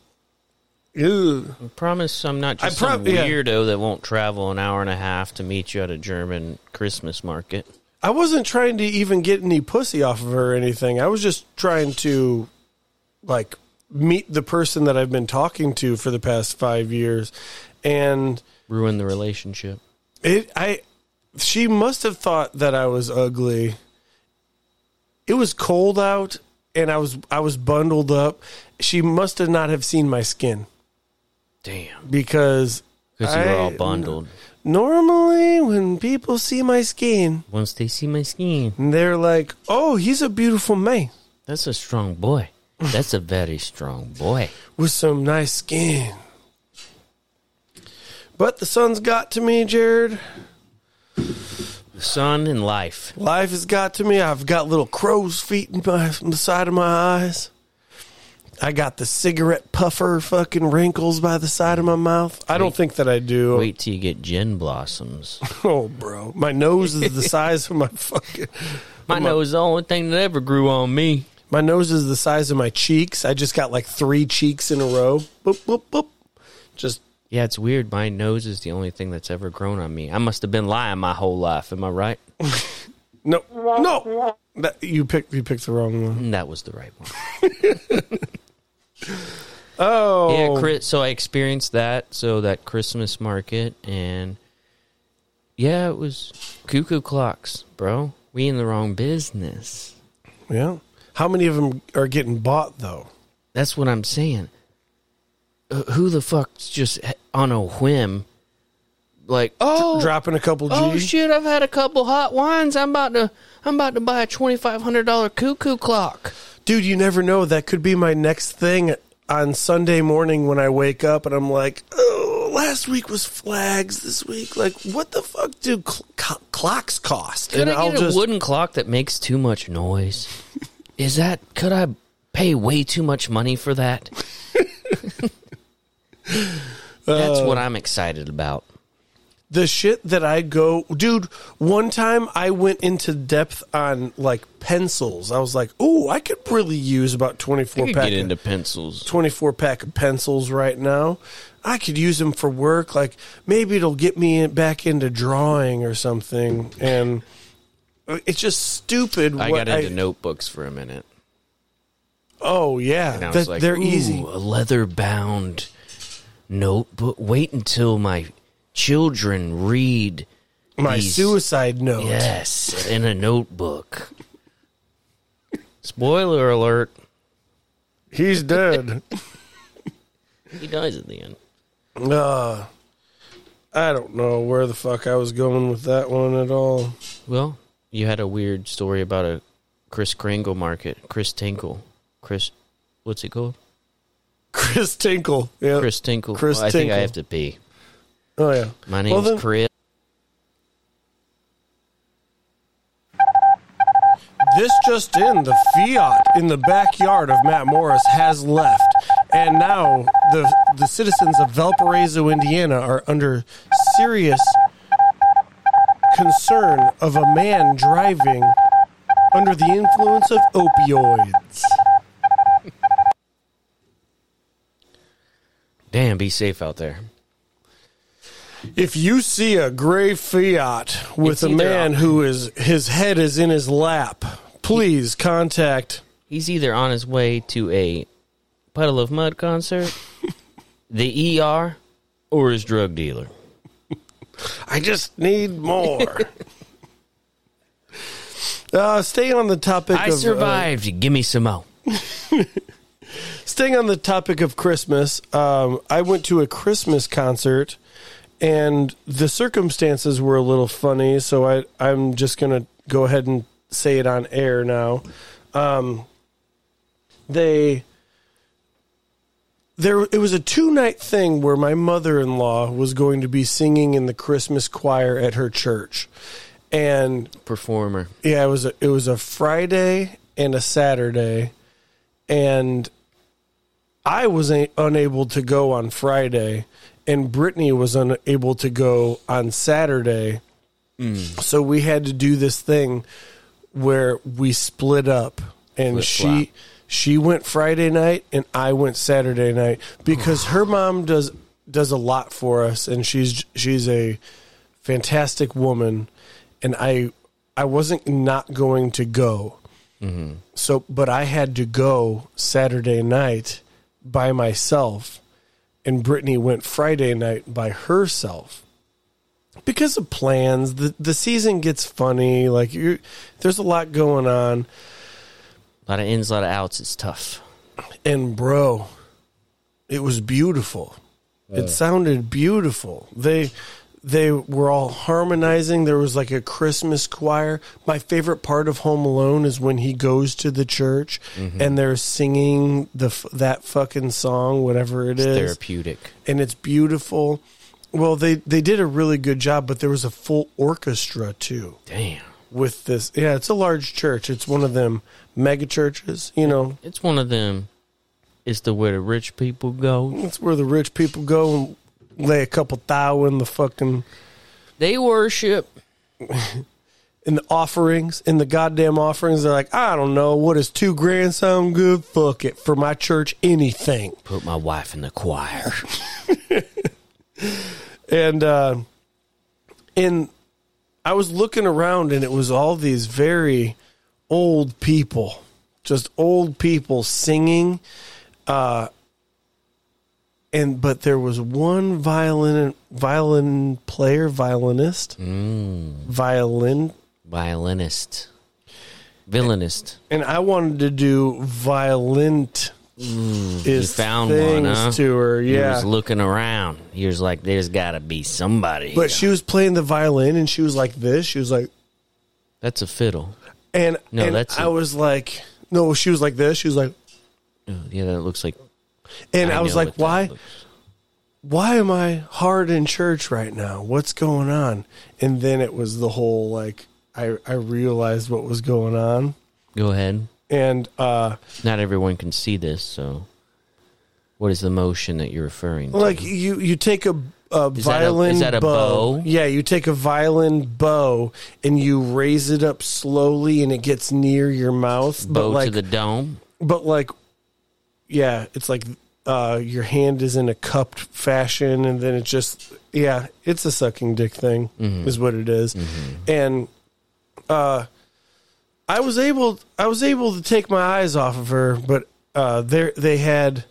Ew. I promise I'm not just I prob- some yeah. weirdo that won't travel an hour and a half to meet you at a German Christmas market. I wasn't trying to even get any pussy off of her or anything. I was just trying to like meet the person that I've been talking to for the past five years, and. Ruin the relationship. It I she must have thought that I was ugly. It was cold out and I was I was bundled up. She must have not have seen my skin Damn. because Because you were all I- bundled. normally when people see my skin, Once they see my skin, they're like, "Oh, he's a beautiful man that's a strong boy. That's a very strong boy. with some nice skin." But the sun's got to me, Jared. The sun and life. Life has got to me. I've got little crow's feet in my, in the side of my eyes. I got the cigarette puffer fucking wrinkles by the side of my mouth. I don't think that I do. Wait till you get gin blossoms. Oh, bro. My nose is the size of my fucking. My nose is the only thing that ever grew on me. My nose is the size of my cheeks. I just got like three cheeks in a row. Boop, boop, boop. Just, Yeah, it's weird. My nose is the only thing that's ever grown on me. I must have been lying my whole life. Am I right? no, no. That, you picked, you picked the wrong one. That was the right one. Oh. Yeah, Chris, so I experienced that. So that Christmas market, and yeah, it was cuckoo clocks, bro. We in the wrong business. Yeah. How many of them are getting bought though? That's what I'm saying. Uh, who the fuck's just on a whim? Like, oh, Dropping a couple G. oh shit! I've had a couple hot wines. I'm about to, I'm about to buy a twenty five hundred dollar cuckoo clock. Dude, you never know. That could be my next thing on Sunday morning when I wake up and I'm like, oh, last week was flags. This week, like, what the fuck do cl- cl- clocks cost? Could and I I'll get just a wooden clock that makes too much noise? Is that? Could I pay way too much money for that? That's Uh, what I'm excited about. The shit that I go, dude. One time I went into depth on like pencils. I was like, oh, I could really use about twenty four pack. of- pencils. 24 pack of pencils right now. I could use them for work. Like maybe it'll get me back into drawing or something. And it's just stupid. I got into notebooks for a minute. Oh yeah, And I That- like, they're "Ooh, easy. A leather bound notebook. Wait until my children read My these- suicide note. Yes, in a notebook. Spoiler alert. He's dead. He dies at the end. uh, I don't know where the fuck I was going with that one at all. Well, you had a weird story about a Chris Kringle market. Chris Tinkle. Chris, what's it called? Chris Tinkle. Yeah. Chris Tinkle. Chris Well, I think I Tinkle. have to pee. Oh yeah. My name's Well, then- Chris. This just in, the Fiat in the backyard of Matt Morris has left, and now the the citizens of Valparaiso, Indiana, are under serious concern of a man driving under the influence of opioids. Damn, be safe out there. If you see a gray Fiat with It's a man a- who is his head is in his lap, please contact. He's either on his way to a Puddle of Mudd concert, the ER, or his drug dealer. I just need more. uh, staying on the topic I of uh, survived. Give me some more. staying on the topic of Christmas, um, I went to a Christmas concert, and the circumstances were a little funny. So I, I'm just gonna go ahead and say it on air now. Um, they there it was a two night thing where my mother in law was going to be singing in the Christmas choir at her church, and Performer. yeah, it was a, it was a Friday and a Saturday, and I was a, unable to go on Friday, and Brittany was unable to go on Saturday. Mm. So we had to do this thing where we split up, and Flip-flop. she she went Friday night and I went Saturday night because her mom does does a lot for us, and she's she's a fantastic woman, and I I wasn't not going to go. Mm-hmm. So, but I had to go Saturday night by myself, and Brittany went Friday night by herself because of plans. the The season gets funny. Like you, there's a lot going on, A lot of ins, a lot of outs. It's tough. and bro, it was beautiful. It sounded beautiful. They they were all harmonizing. There was like a Christmas choir. My favorite part of Home Alone is when he goes to the church mm-hmm. and they're singing the that fucking song, whatever it It's is, therapeutic. and it's beautiful. Well, they they did a really good job, but there was a full orchestra too Damn. with this. Yeah, it's a large church. It's one of them mega churches. You know, It's one of them. It's the where the rich people go. It's where the rich people go and lay a couple thou in the fucking They worship. in the offerings, in the goddamn offerings. They're like, I don't know, what does two grand sound good? Fuck it. For my church, anything. Put my wife in the choir. And uh in I was looking around and it was all these very old people. Just old people singing. Uh and but there was one violin violin player, violinist. Mm. Violin Violinist. Villainist. and I wanted to do violent. Mm, is found one, huh? to her, yeah He was looking around. He was like, there's got to be somebody. but she was playing the violin, and she was like this. She was like, That's a fiddle. and No, and that's I a- was like, no, she was like this. She was like, Oh, yeah, that looks like. And I, was like, why? why am I hard in church right now? What's going on? And then it was the whole like I I realized what was going on, Go ahead. and uh Not everyone can see this, so. What is the motion that you're referring to? like you you take a a Is that a- violin is that a bow? Yeah, you take a violin bow and you raise it up slowly, and it gets near your mouth. but Bow like, to the dome. but like, yeah, it's like uh, your hand is in a cupped fashion, and then it just, yeah, it's a sucking dick thing, is what it is. and uh, I was able, I was able to take my eyes off of her, but uh, they they had.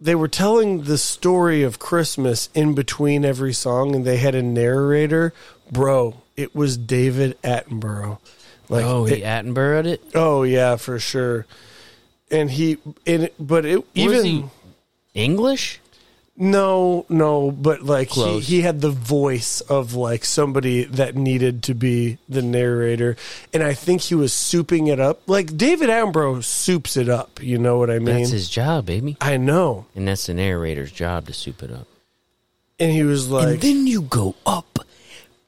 They were telling the story of Christmas in between every song, and they had a narrator. Bro, it was David Attenborough. Like, oh, it- he Attenborough'd it? Oh yeah, for sure. And he and but it Was even he English? no no, but like he, he had the voice of like somebody that needed to be the narrator, and I think he was souping it up. Like David Ambrose soups it up. You know what I mean? That's his job, baby. I know. And that's the narrator's job to soup it up. And he was like, and then you go up,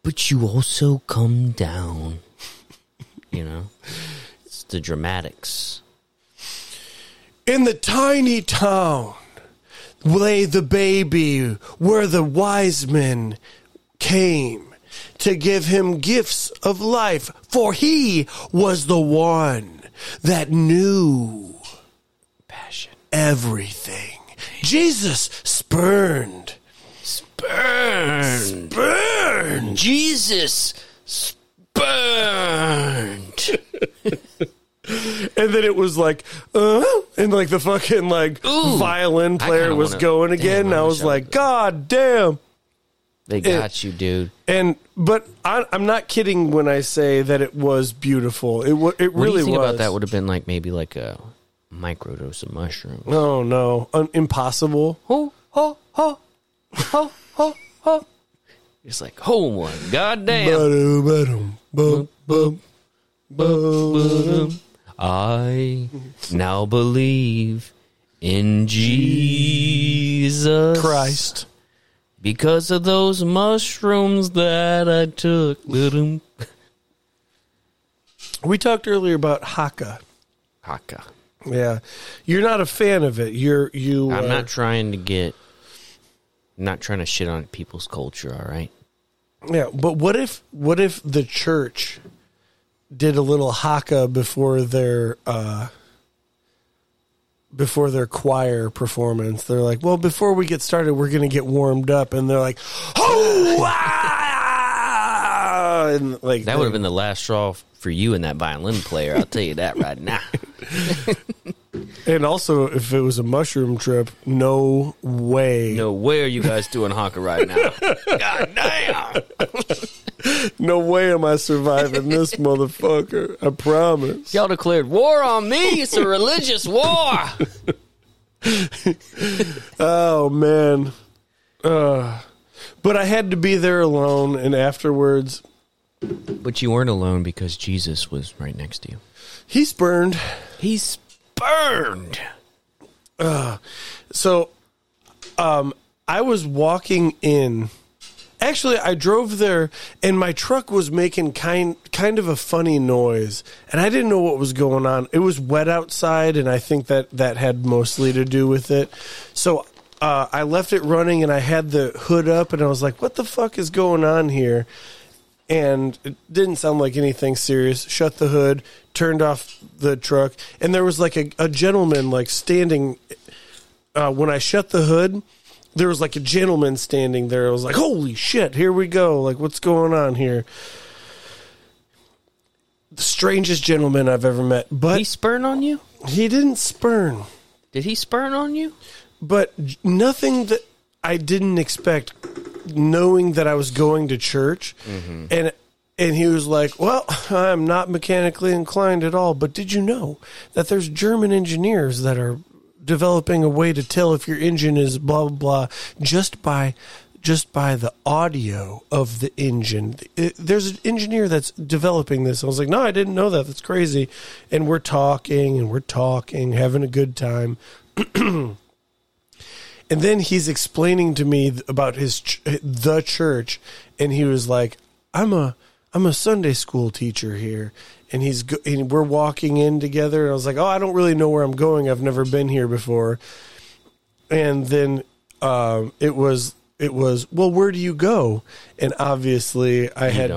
but you also come down. you know? It's the dramatics. In the tiny town lay the baby where the wise men came to give him gifts of life, for he was the one that knew Passion. everything. Jesus spurned. Burned. Burned. Jesus spurned. And then it was like, uh, and like the fucking like Ooh. violin player was wanna- going Damn, again. and I was like, God damn. They got you, dude. And but I, I'm not kidding when I say that it was beautiful. It wa- it What really do you think was. about that? Would have been like maybe like a microdose of mushrooms. no, no, Un- impossible. Ho ho ho ho ho ho. It's like home one. Goddamn. Ba-dum, ba-dum, bum, bum. I now believe in Jesus Christ. because of those mushrooms that I took. We talked earlier about Haka. Haka. Yeah, you're not a fan of it. You're you. I'm are- not trying to get. I'm not trying to shit on people's culture. All right. Yeah, but what if what if the church did a little haka before their uh before their choir performance? They're like, "Well, before we get started, we're going to get warmed up." And they're like, "Oh!" ah," and like That would have been the last straw for you and that violin player. I'll tell you that right now. And also, if it was a mushroom trip, no way, No, way are you guys doing Haka right now? God damn. no way am I surviving this motherfucker. I promise. Y'all declared war on me. It's a religious war. Oh man. Uh, but I had to be there alone, and afterwards, But you weren't alone because Jesus was right next to you. He's burned. He's burned. Uh, So, um, I was walking in. Actually, I drove there, and my truck was making kind kind of a funny noise, and I didn't know what was going on. It was wet outside, and I think that that had mostly to do with it. So, uh, I left it running, and I had the hood up, and I was like, "What the fuck is going on here?" and it didn't sound like anything serious. Shut the hood, turned off the truck, and there was like a, a gentleman like standing. Uh, when I shut the hood, there was like a gentleman standing there. I was like, "Holy shit! Here we go! Like, what's going on here?" The strangest gentleman I've ever met, but He spurn on you? he didn't spurn, Did he spurn on you? but nothing that I didn't expect. Knowing that I was going to church, mm-hmm. and and he was like, "Well, I'm not mechanically inclined at all, but did you know that there's German engineers that are developing a way to tell if your engine is blah blah blah just by just by the audio of the engine. It- there's an engineer that's developing this." I was like, "No, I didn't know that. That's crazy." And we're talking and we're talking, having a good time. And then he's explaining to me about his ch- the church, and he was like, "I'm a I'm a Sunday school teacher here." And he's go- and we're walking in together, and I was like, "Oh, I don't really know where I'm going. I've never been here before." And then um, it was it was well, where do you go? And obviously, I had.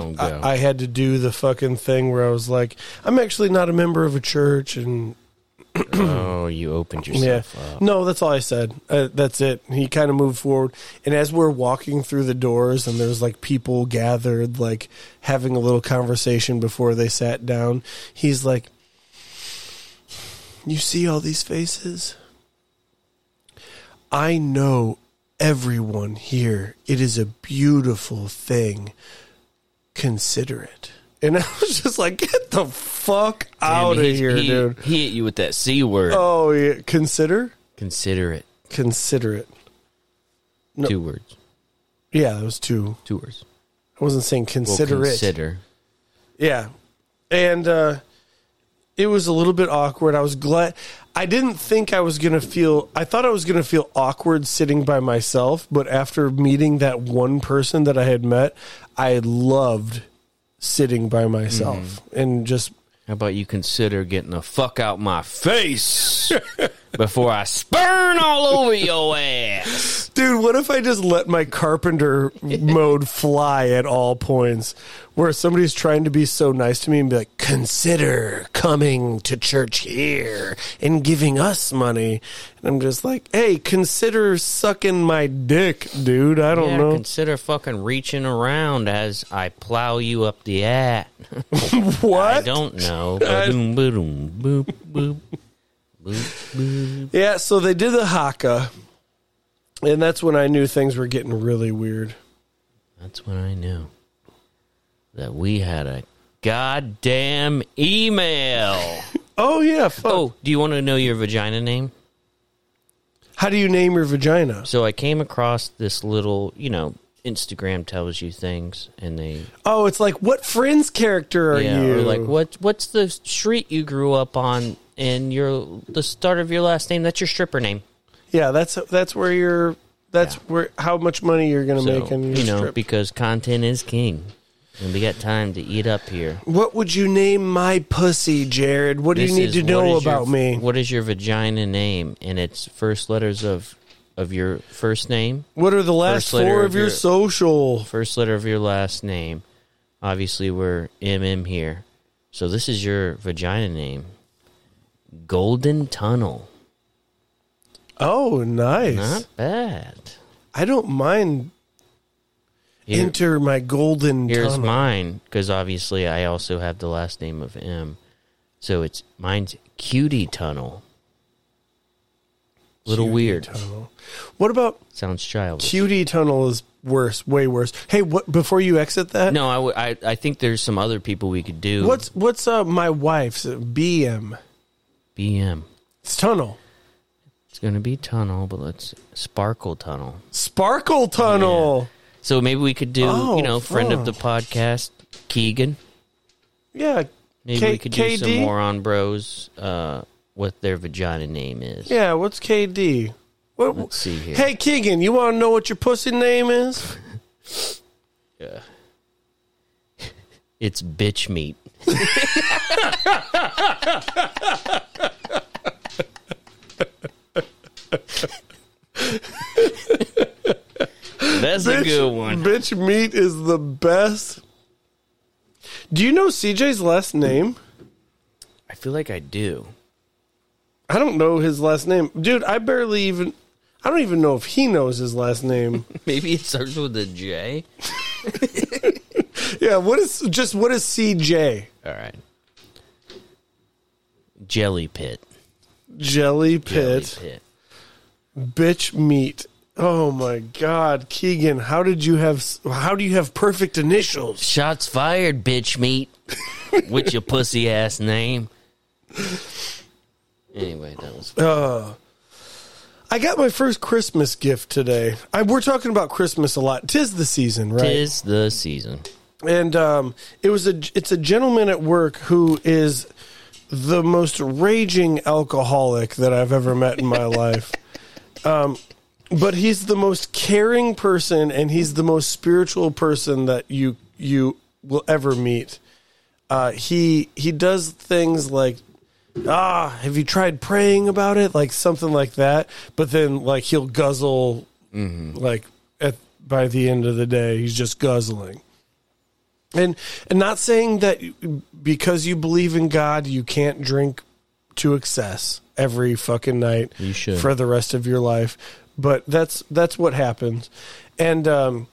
I, I had to do the fucking thing where I was like, "I'm actually not a member of a church," and oh, you opened yeah. yourself up. No, that's all I said. Uh, that's it. He kind of moved forward. And as we're walking through the doors and there's like people gathered, like having a little conversation before they sat down, he's like, You see all these faces? I know everyone here. It is a beautiful thing. Consider it. And I was just like, Get the fuck out of here, he, dude. He hit you with that C word. Oh, yeah. Consider? Consider it. Consider it. No. Two words. Yeah, that was two. Two words. I wasn't saying Well, consider it. consider. Yeah. And uh it was a little bit awkward. I was glad I didn't think I was going to feel I thought I was going to feel awkward sitting by myself, but after meeting that one person that I had met, I loved sitting by myself mm-hmm. and just How about you consider getting the fuck out my face before I spurn all over your ass? Dude, what if I just let my carpenter mode fly at all points? Where somebody's trying to be so nice to me and be like, consider coming to church here and giving us money. And I'm just like, hey, consider sucking my dick, dude. I don't yeah, know. consider fucking reaching around as I plow you up the ass. what? I don't know. Boop, boop, boop, boop. Yeah, so they did the haka. And that's when I knew things were getting really weird. That's when I knew that we had a goddamn email. Oh, yeah. Fuck. oh, do you want to know your vagina name? How do you name your vagina? So I came across this little, you know, Instagram tells you things, and they Oh, it's like, what Friends character are yeah, you? like what what's the street you grew up on, and your the start of your last name. That's your stripper name. Yeah, that's that's where you're. That's Yeah. where how much money you're going to So make in your you know strip. because content is king, and we got time to eat up here. what would you name my pussy, Jared? What do you need is to know is your- about me? What is your vagina name? And it's first letters of of your first name, What are the last four of of your your- social? first letter of your last name. Obviously, we're MM here, so this is your vagina name. Golden Tunnel. Oh, nice. Not bad. I don't mind. Here- Enter my golden. Tunnel. Here's tunnel. mine because obviously I also have the last name of M, so it's mine's Cutie Tunnel. Little Cutie weird. tunnel. What about Sounds childish. cutie tunnel? Is worse, way worse. Hey, what? Before you exit that, No, I, w- I I think there's some other people we could do. What's what's uh my wife's BM? BM? It's tunnel. It's gonna be tunnel, but let's sparkle tunnel. Sparkle tunnel. So maybe we could do Oh, you know friend of the podcast Keegan. Yeah. Maybe K- we could do some KD? more on bros. Uh, what their vagina name is. Yeah, what's KD? What, Let's see here. Hey, Keegan, you want to know what your pussy name is? Yeah. It's bitch meat. That's a good one. Bitch meat is the best. Do you know CJ's last name? I feel like I do. I don't know his last name. Dude, I barely even I don't even know if he knows his last name. Maybe it starts with a J. yeah, what is just what is CJ? All right. Jelly pit. Jelly Jelly pit. pit. Bitch meat. Oh my God, Keegan, how did you have? How do you have perfect initials? Shots fired, bitch meat. With your pussy ass name. Anyway, that was uh, I got my first Christmas gift today. I, we're talking about Christmas a lot. Tis the season, right? tis the season. And um, it was a it's a gentleman at work who is the most raging alcoholic that I've ever met in my life. Um, but he's the most caring person, and he's the most spiritual person that you you will ever meet. Uh, he he does things like ah have you tried praying about it like something like that but then like he'll guzzle like at by the end of the day he's just guzzling and and not saying that because you believe in God you can't drink to excess every fucking night You should. for the rest of your life. But that's that's what happens and um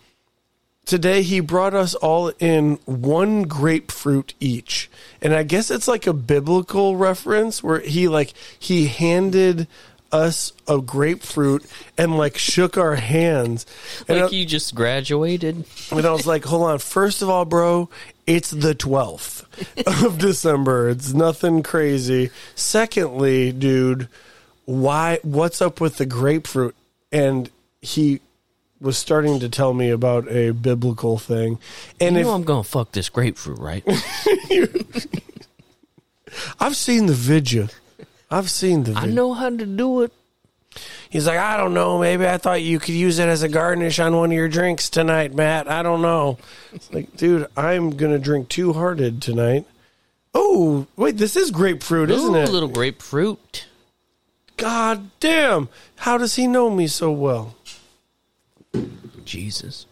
today he brought us all in one grapefruit each. And i guess it's like a biblical reference where he like he handed us a grapefruit and like shook our hands and, Like I, you just graduated. and I was like hold on first of all bro it's the 12th of december it's nothing crazy secondly dude why what's up with the grapefruit and he was starting to tell me about a biblical thing and You if know I'm gonna fuck this grapefruit, right? I've seen the video. I've seen the I know how to do it. He's like, I don't know. Maybe I thought you could use it as a garnish on one of your drinks tonight, Matt. I don't know. It's like, dude, I'm gonna drink Two Hearted tonight. Oh, wait, this is grapefruit, isn't Ooh, it? little grapefruit. God damn! How does he know me so well? Jesus.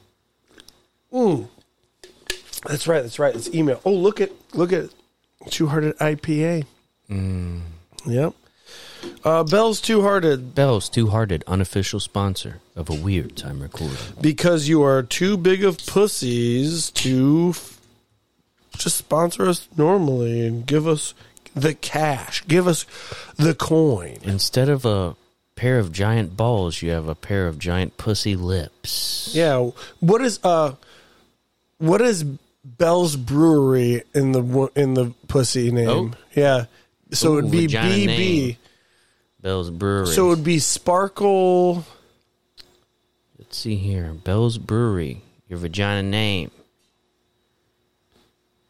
That's right. That's right. It's email. Oh, look at look at Two Hearted IPA. Mm. Yep. Uh, Bell's Two Hearted Bell's Two Hearted, unofficial sponsor of a weird time recording. because you are too big of pussies to f- just sponsor us normally and give us the cash, give us the coin. Instead of a pair of giant balls, you have a pair of giant pussy lips. Yeah. What is uh, what is Bell's Brewery in the wo- in the pussy name? Oh. Yeah. So Ooh, it'd be BB. name. Bell's Brewery. So it'd be Sparkle. Let's see here. Bell's Brewery. Your vagina name.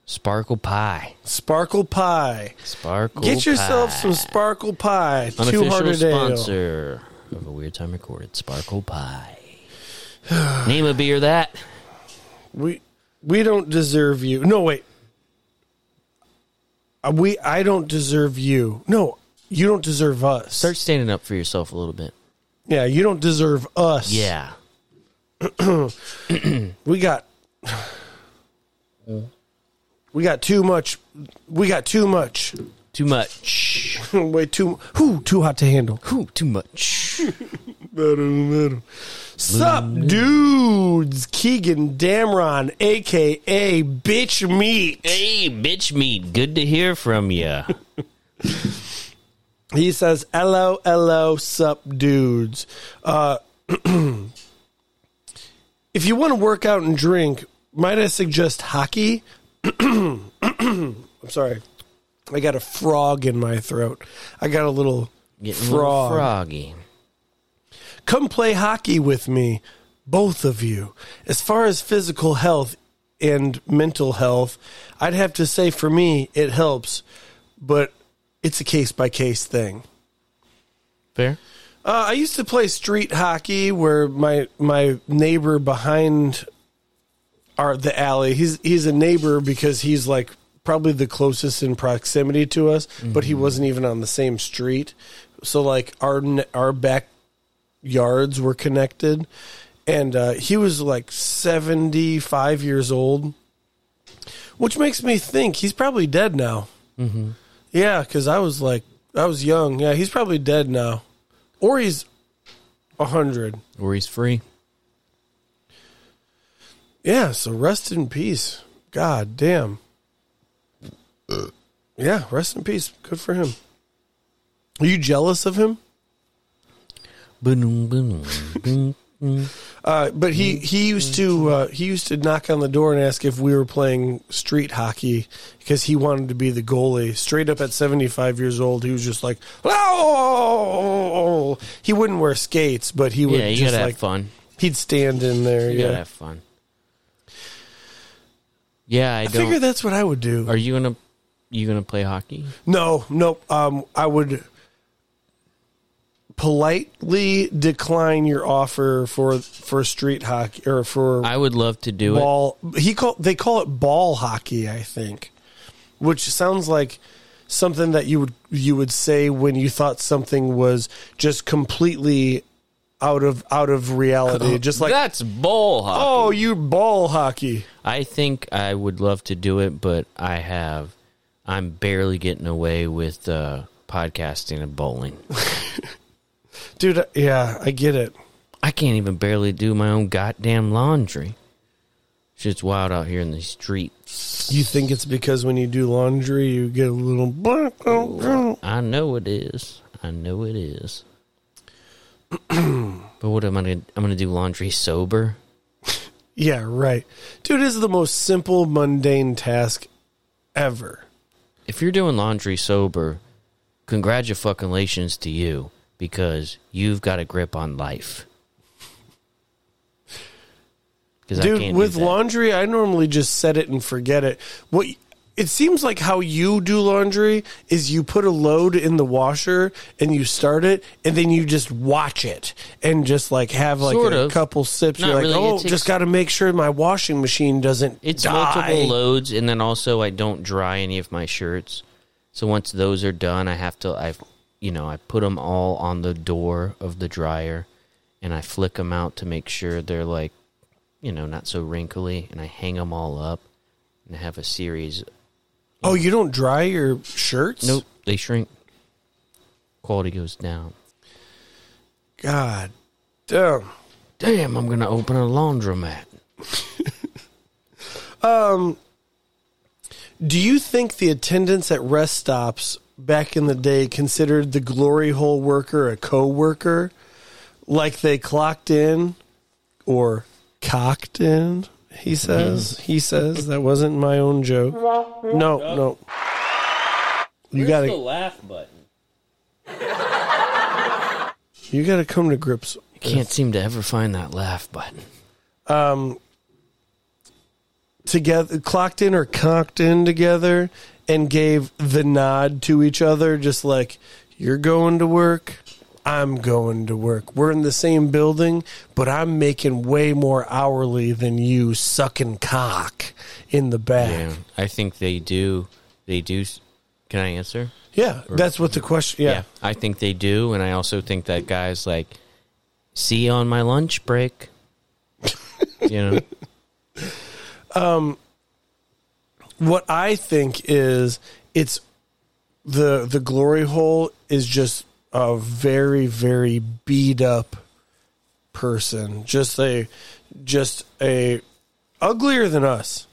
Sparkle Pie. Sparkle Pie. Sparkle Get yourself Pie. some Sparkle Pie. Unofficial Ale. sponsor of a weird time recorded. Sparkle Pie. Name a beer that. We we don't deserve you. No, wait. Uh, we I don't deserve you. No, you don't deserve us. Start standing up for yourself a little bit. yeah, you don't deserve us. Yeah. we got we got too much. We got too much. Too much. Way too. Who too hot to handle. Ooh, too much. Sup, dudes? Keegan Damron, aka Bitch Meat. hey, bitch meat. Good to hear from you. He says, "Hello, hello, sup, dudes." Uh, if you want to work out and drink, might I suggest hockey? I'm sorry, I got a frog in my throat. I got a little Getting a little froggy. Come play hockey with me, both of you. As far as physical health and mental health, I'd have to say for me it helps, but it's a case by case thing. Fair. Uh, I used to play street hockey where my my neighbor behind our the alley. He's he's a neighbor because he's like probably the closest in proximity to us, but he wasn't even on the same street. So like our our backyards were connected, and uh, he was like seventy five years old, which makes me think he's probably dead now. Mm-hmm. Yeah, because I was like I was young. Yeah, he's probably dead now, or he's a hundred. Or he's free. Yeah, so rest in peace. God damn. Yeah, rest in peace. Good for him. Are you jealous of him? Uh, but he he used to uh, he used to knock on the door and ask if we were playing street hockey because he wanted to be the goalie. Straight up at seventy five years old, he was just like, oh! He wouldn't wear skates, but he would Yeah, you just gotta like have fun. he'd stand in there. You yeah, gotta have fun. Yeah, I, I don't. figure that's what I would do. Are you gonna you gonna play hockey? No, no. Um, I would politely decline your offer for for street hockey or for I would love to do it. ball. He call they call it ball hockey, I think, which sounds like something that you would you would say when you thought something was just completely out of out of reality, just like that's ball hockey. oh, you ball hockey. I think I would love to do it, but I have I'm barely getting away with uh, podcasting and bowling. Dude, uh, yeah, I get it. I can't even barely do my own goddamn laundry. Shit's wild out here in the streets. You think it's because when you do laundry, you get a little. I know it is. I know it is. but what am I gonna? I'm gonna do laundry sober. Yeah, right. Dude, this is the most simple, mundane task ever. If you're doing laundry sober, congratulations to you because you've got a grip on life. Dude, with laundry, I normally just set it and forget it. What it seems like how you do laundry is you put a load in the washer and you start it and then you just watch it and just like have like Sort a of. couple sips. Not You're like, really. It oh, takes- just got to make sure my washing machine doesn't. It's die. multiple loads, and then also I don't dry any of my shirts. So once those are done, I have to I, you know, I put them all on the door of the dryer, and I flick them out to make sure they're like, you know, not so wrinkly, and I hang them all up, and I have a series. Oh, you don't dry your shirts? Nope, they shrink. Quality goes down. God damn. Damn, I'm gonna open a laundromat. um, Do you think the attendants at rest stops back in the day considered the glory hole worker a co-worker? Like they clocked in or cocked in? He says. He says that wasn't my own joke. No, no. You got to laugh button? you got to come to grips. You can't seem to ever find that laugh button. Um together clocked in or cocked in together and gave the nod to each other just like you're going to work, I'm going to work. We're in the same building, but I'm making way more hourly than you sucking cock in the back. Yeah, I think they do. They do. Can I answer? Yeah, that's what the question. Yeah. I think they do, and I also think that guys like see you on my lunch break. you know, um, What I think is it's the the glory hole is just a very very beat up person, just a just a uglier than us.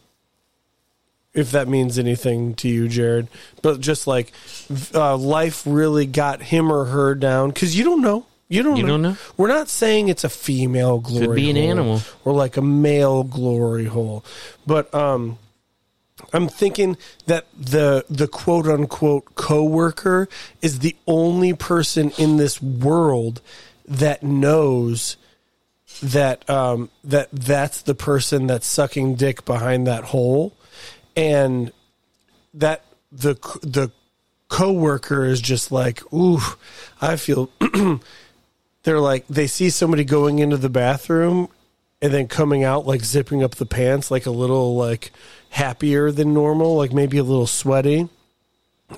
If that means anything to you, Jared, but just like uh, life really got him or her down because you don't know. You don't You know. don't know? We're not saying it's a female glory be an hole animal. or like a male glory hole, but um, I'm thinking that the the quote unquote coworker is the only person in this world that knows that um, that that's the person that's sucking dick behind that hole, and that the the coworker is just like, ooh, I feel. they're like they see somebody going into the bathroom and then coming out like zipping up the pants like a little like happier than normal like maybe a little sweaty.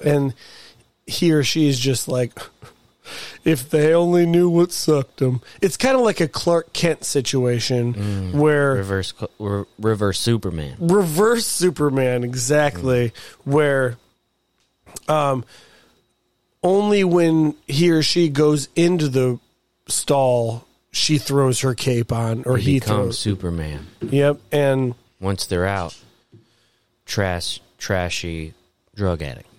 And he or she is just like if they only knew what sucked them it's kind of like a clark kent situation where reverse re- reverse Superman. reverse Superman exactly where um only when he or she goes into the stall she throws her cape on or he throws Superman. yep and Once they're out, trash, trashy drug addict.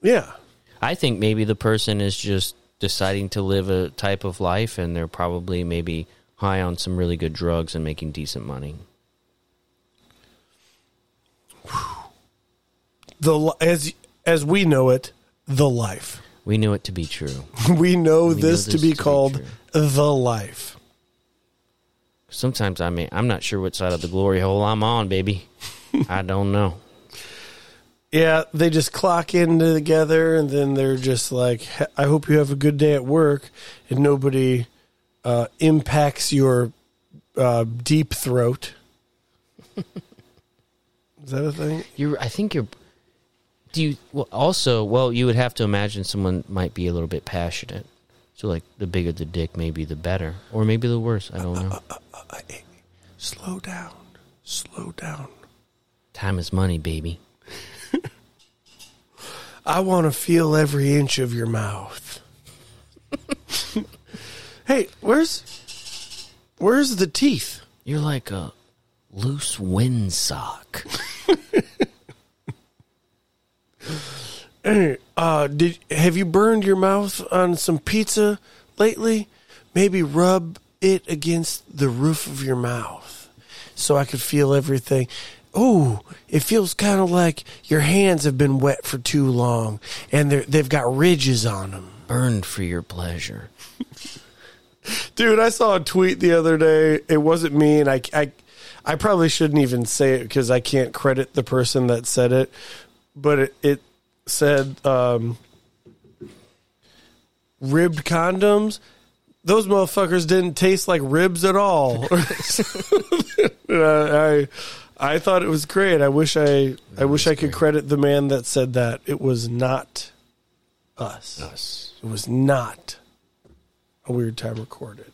yeah I think maybe the person is just deciding to live a type of life, and they're probably maybe high on some really good drugs and making decent money. The as as we know it, the life. We knew it to be true. We know We know this, to be to called true. the life. Sometimes I mean I'm not sure what side of the glory hole I'm on, baby. I don't know. Yeah, they just clock in together, and then they're just like, "I hope you have a good day at work," and nobody uh, impacts your uh, deep throat. Is that a thing? You're. I think you're. Do you well, also? Well, you would have to imagine someone might be a little bit passionate. So, like, the bigger the dick, maybe the better, or maybe the worse. I don't know. Slow down, slow down. Time is money, baby. I want to feel every inch of your mouth. hey, where's where's the teeth? You're like a loose windsock. Hey, uh, did have you burned your mouth on some pizza lately? Maybe rub it against the roof of your mouth so I could feel everything. Oh, it feels kind of like your hands have been wet for too long and they're, they've got ridges on them. Burned for your pleasure. Dude, I saw a tweet the other day. It wasn't me, and I, I, I probably shouldn't even say it because I can't credit the person that said it. But it, it said um, ribbed condoms. Those motherfuckers didn't taste like ribs at all. I, I thought it was great. I wish I, I wish I could credit the man that said that. It was not us. Us. It was not a weird time recorded.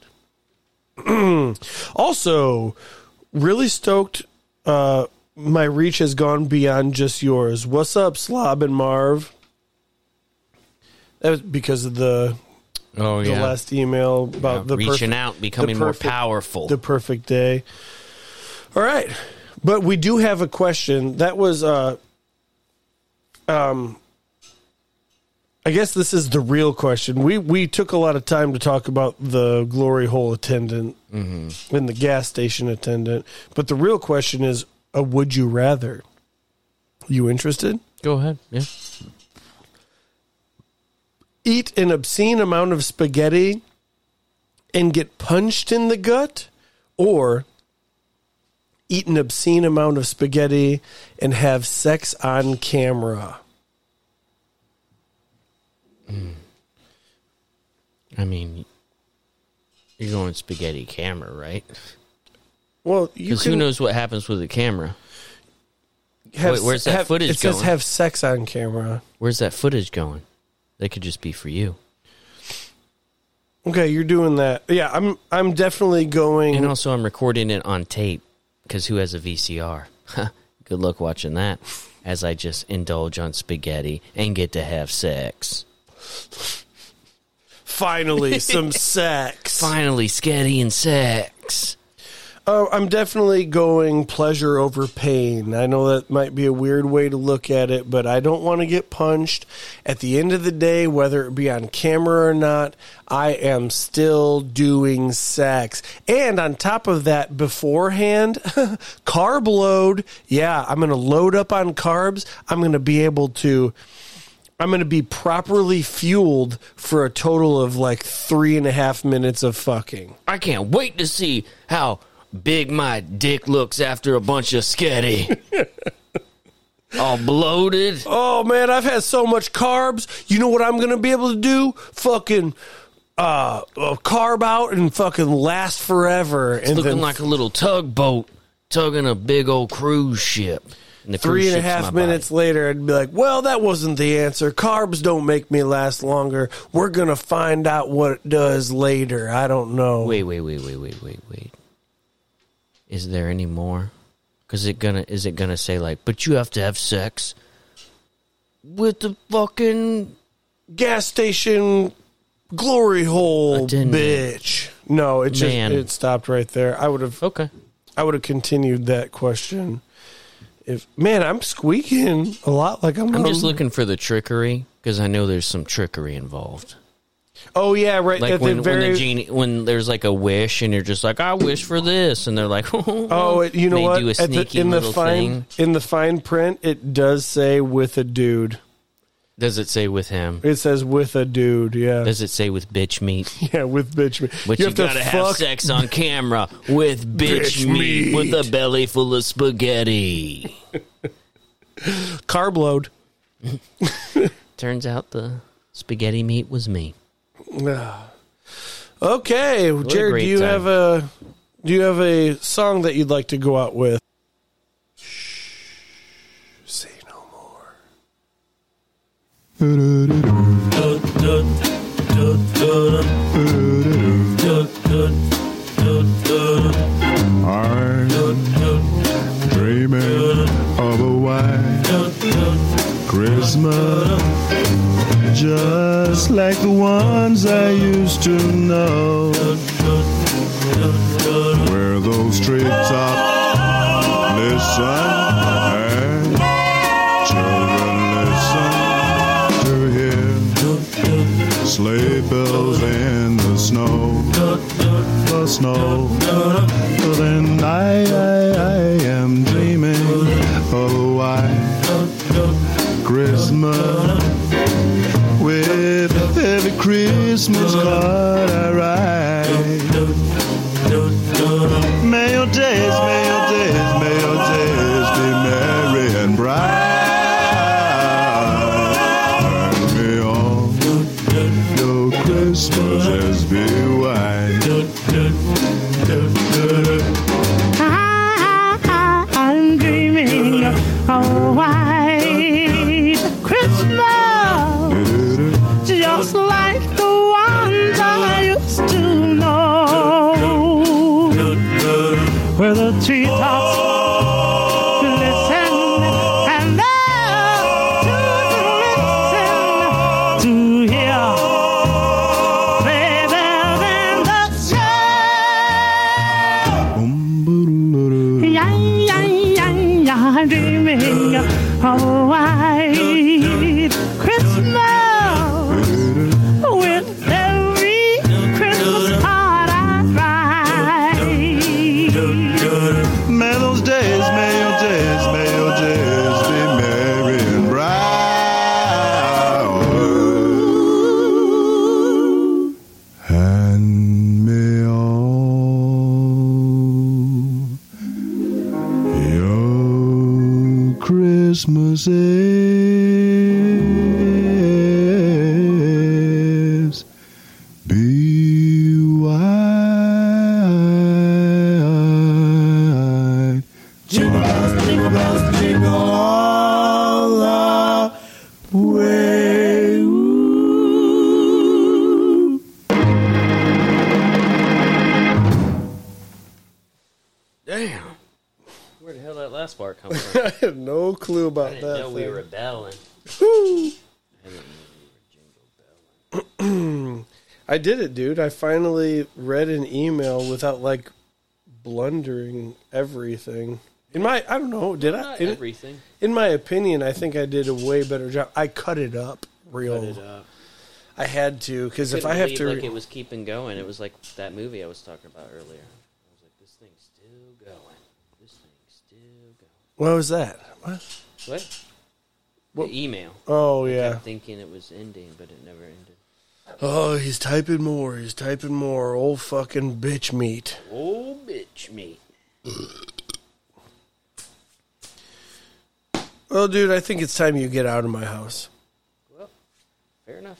also, really stoked. Uh, my reach has gone beyond just yours. What's up, Slob and Marv? That was because of the Oh the last email about the reaching perfect- out, becoming the more powerful. the perfect day. All right, but we do have a question. That was, uh, um, I guess this is the real question. We we took a lot of time to talk about the glory hole attendant Mm-hmm. and the gas station attendant, but the real question is, a would you rather? You interested? Go ahead. Yeah. Eat an obscene amount of spaghetti and get punched in the gut, or eat an obscene amount of spaghetti and have sex on camera. Hmm. I mean, you're going spaghetti camera, right? Well, you Because who knows what happens with the camera? have, Wait, where's that have- footage It says have sex on camera. Where's that footage going? That could just be for you. Okay, you're doing that. Yeah, I'm. I'm definitely going. And also, I'm recording it on tape because who has a VCR? Good luck watching that as I just indulge on spaghetti and get to have sex. finally some sex. Finally, sketty and sex. Oh, I'm definitely going pleasure over pain. I know that might be a weird way to look at it, but I don't want to get punched. At the end of the day, whether it be on camera or not, I am still doing sex. And on top of that, beforehand, carb load. Yeah, I'm going to load up on carbs. I'm going to be able to. I'm going to be properly fueled for a total of like three and a half minutes of fucking. I can't wait to see how big my dick looks after a bunch of sketty. All bloated. Oh man, I've had so much carbs. You know what I'm gonna be able to do? Fucking uh, uh carb out and fucking last forever. and looking then like a little tugboat tugging a big old cruise ship. And three and a half minutes body. later, I'd be like, "Well, that wasn't the answer. Carbs don't make me last longer. We're gonna find out what it does later. I don't know." Wait, wait, wait, wait, wait, wait, wait. Is there any more? Cause it gonna is it gonna say like, but you have to have sex with the fucking gas station glory hole, bitch. No, it just Man. it stopped right there. I would have okay. I would have continued that question. If man, I'm squeaking a lot like I'm. I'm just looking for the trickery because I know there's some trickery involved. Oh yeah, right Like when, the very. when the genie when there's like a wish and you're just like I wish for this and they're like oh, it, you know they what? do a At the- sneaky in the little fine thing. in the fine print, it does say with a dude. Does it say with him? It says with a dude. Yeah, Does it say with bitch meat? yeah, with bitch. Meat. But you've gotta have sex on camera with bitch, Bitch meat, meat. with a belly full of spaghetti. carb load. Turns out the spaghetti meat was me. Okay, Jared, do you time. have a do you have a song that you'd like to go out with? Shh, Say no more. I'm dreaming of a white Christmas, just like the ones I used to know, where those treetops listen and children listen to hear sleigh bells in the snow the snow. So then I, I, I am dreaming oh, of a white Christmas every Christmas card I write. Dude. I finally read an email without like blundering everything. In my, I don't know, did I? In, everything. in my opinion, I think I did a way better job. I cut it up real. Cut it up. I had to because if I have to, like it was keeping going. It was like that movie I was talking about earlier. I was like, this thing's still going. This thing's still going. what was that? What? What? What- The email. Oh I yeah. thinking it was ending, but it never ended. Oh, he's typing more. He's typing more. Old fucking bitch meat. Oh, bitch me. Well, dude, I think it's time you get out of my house. Well, fair enough.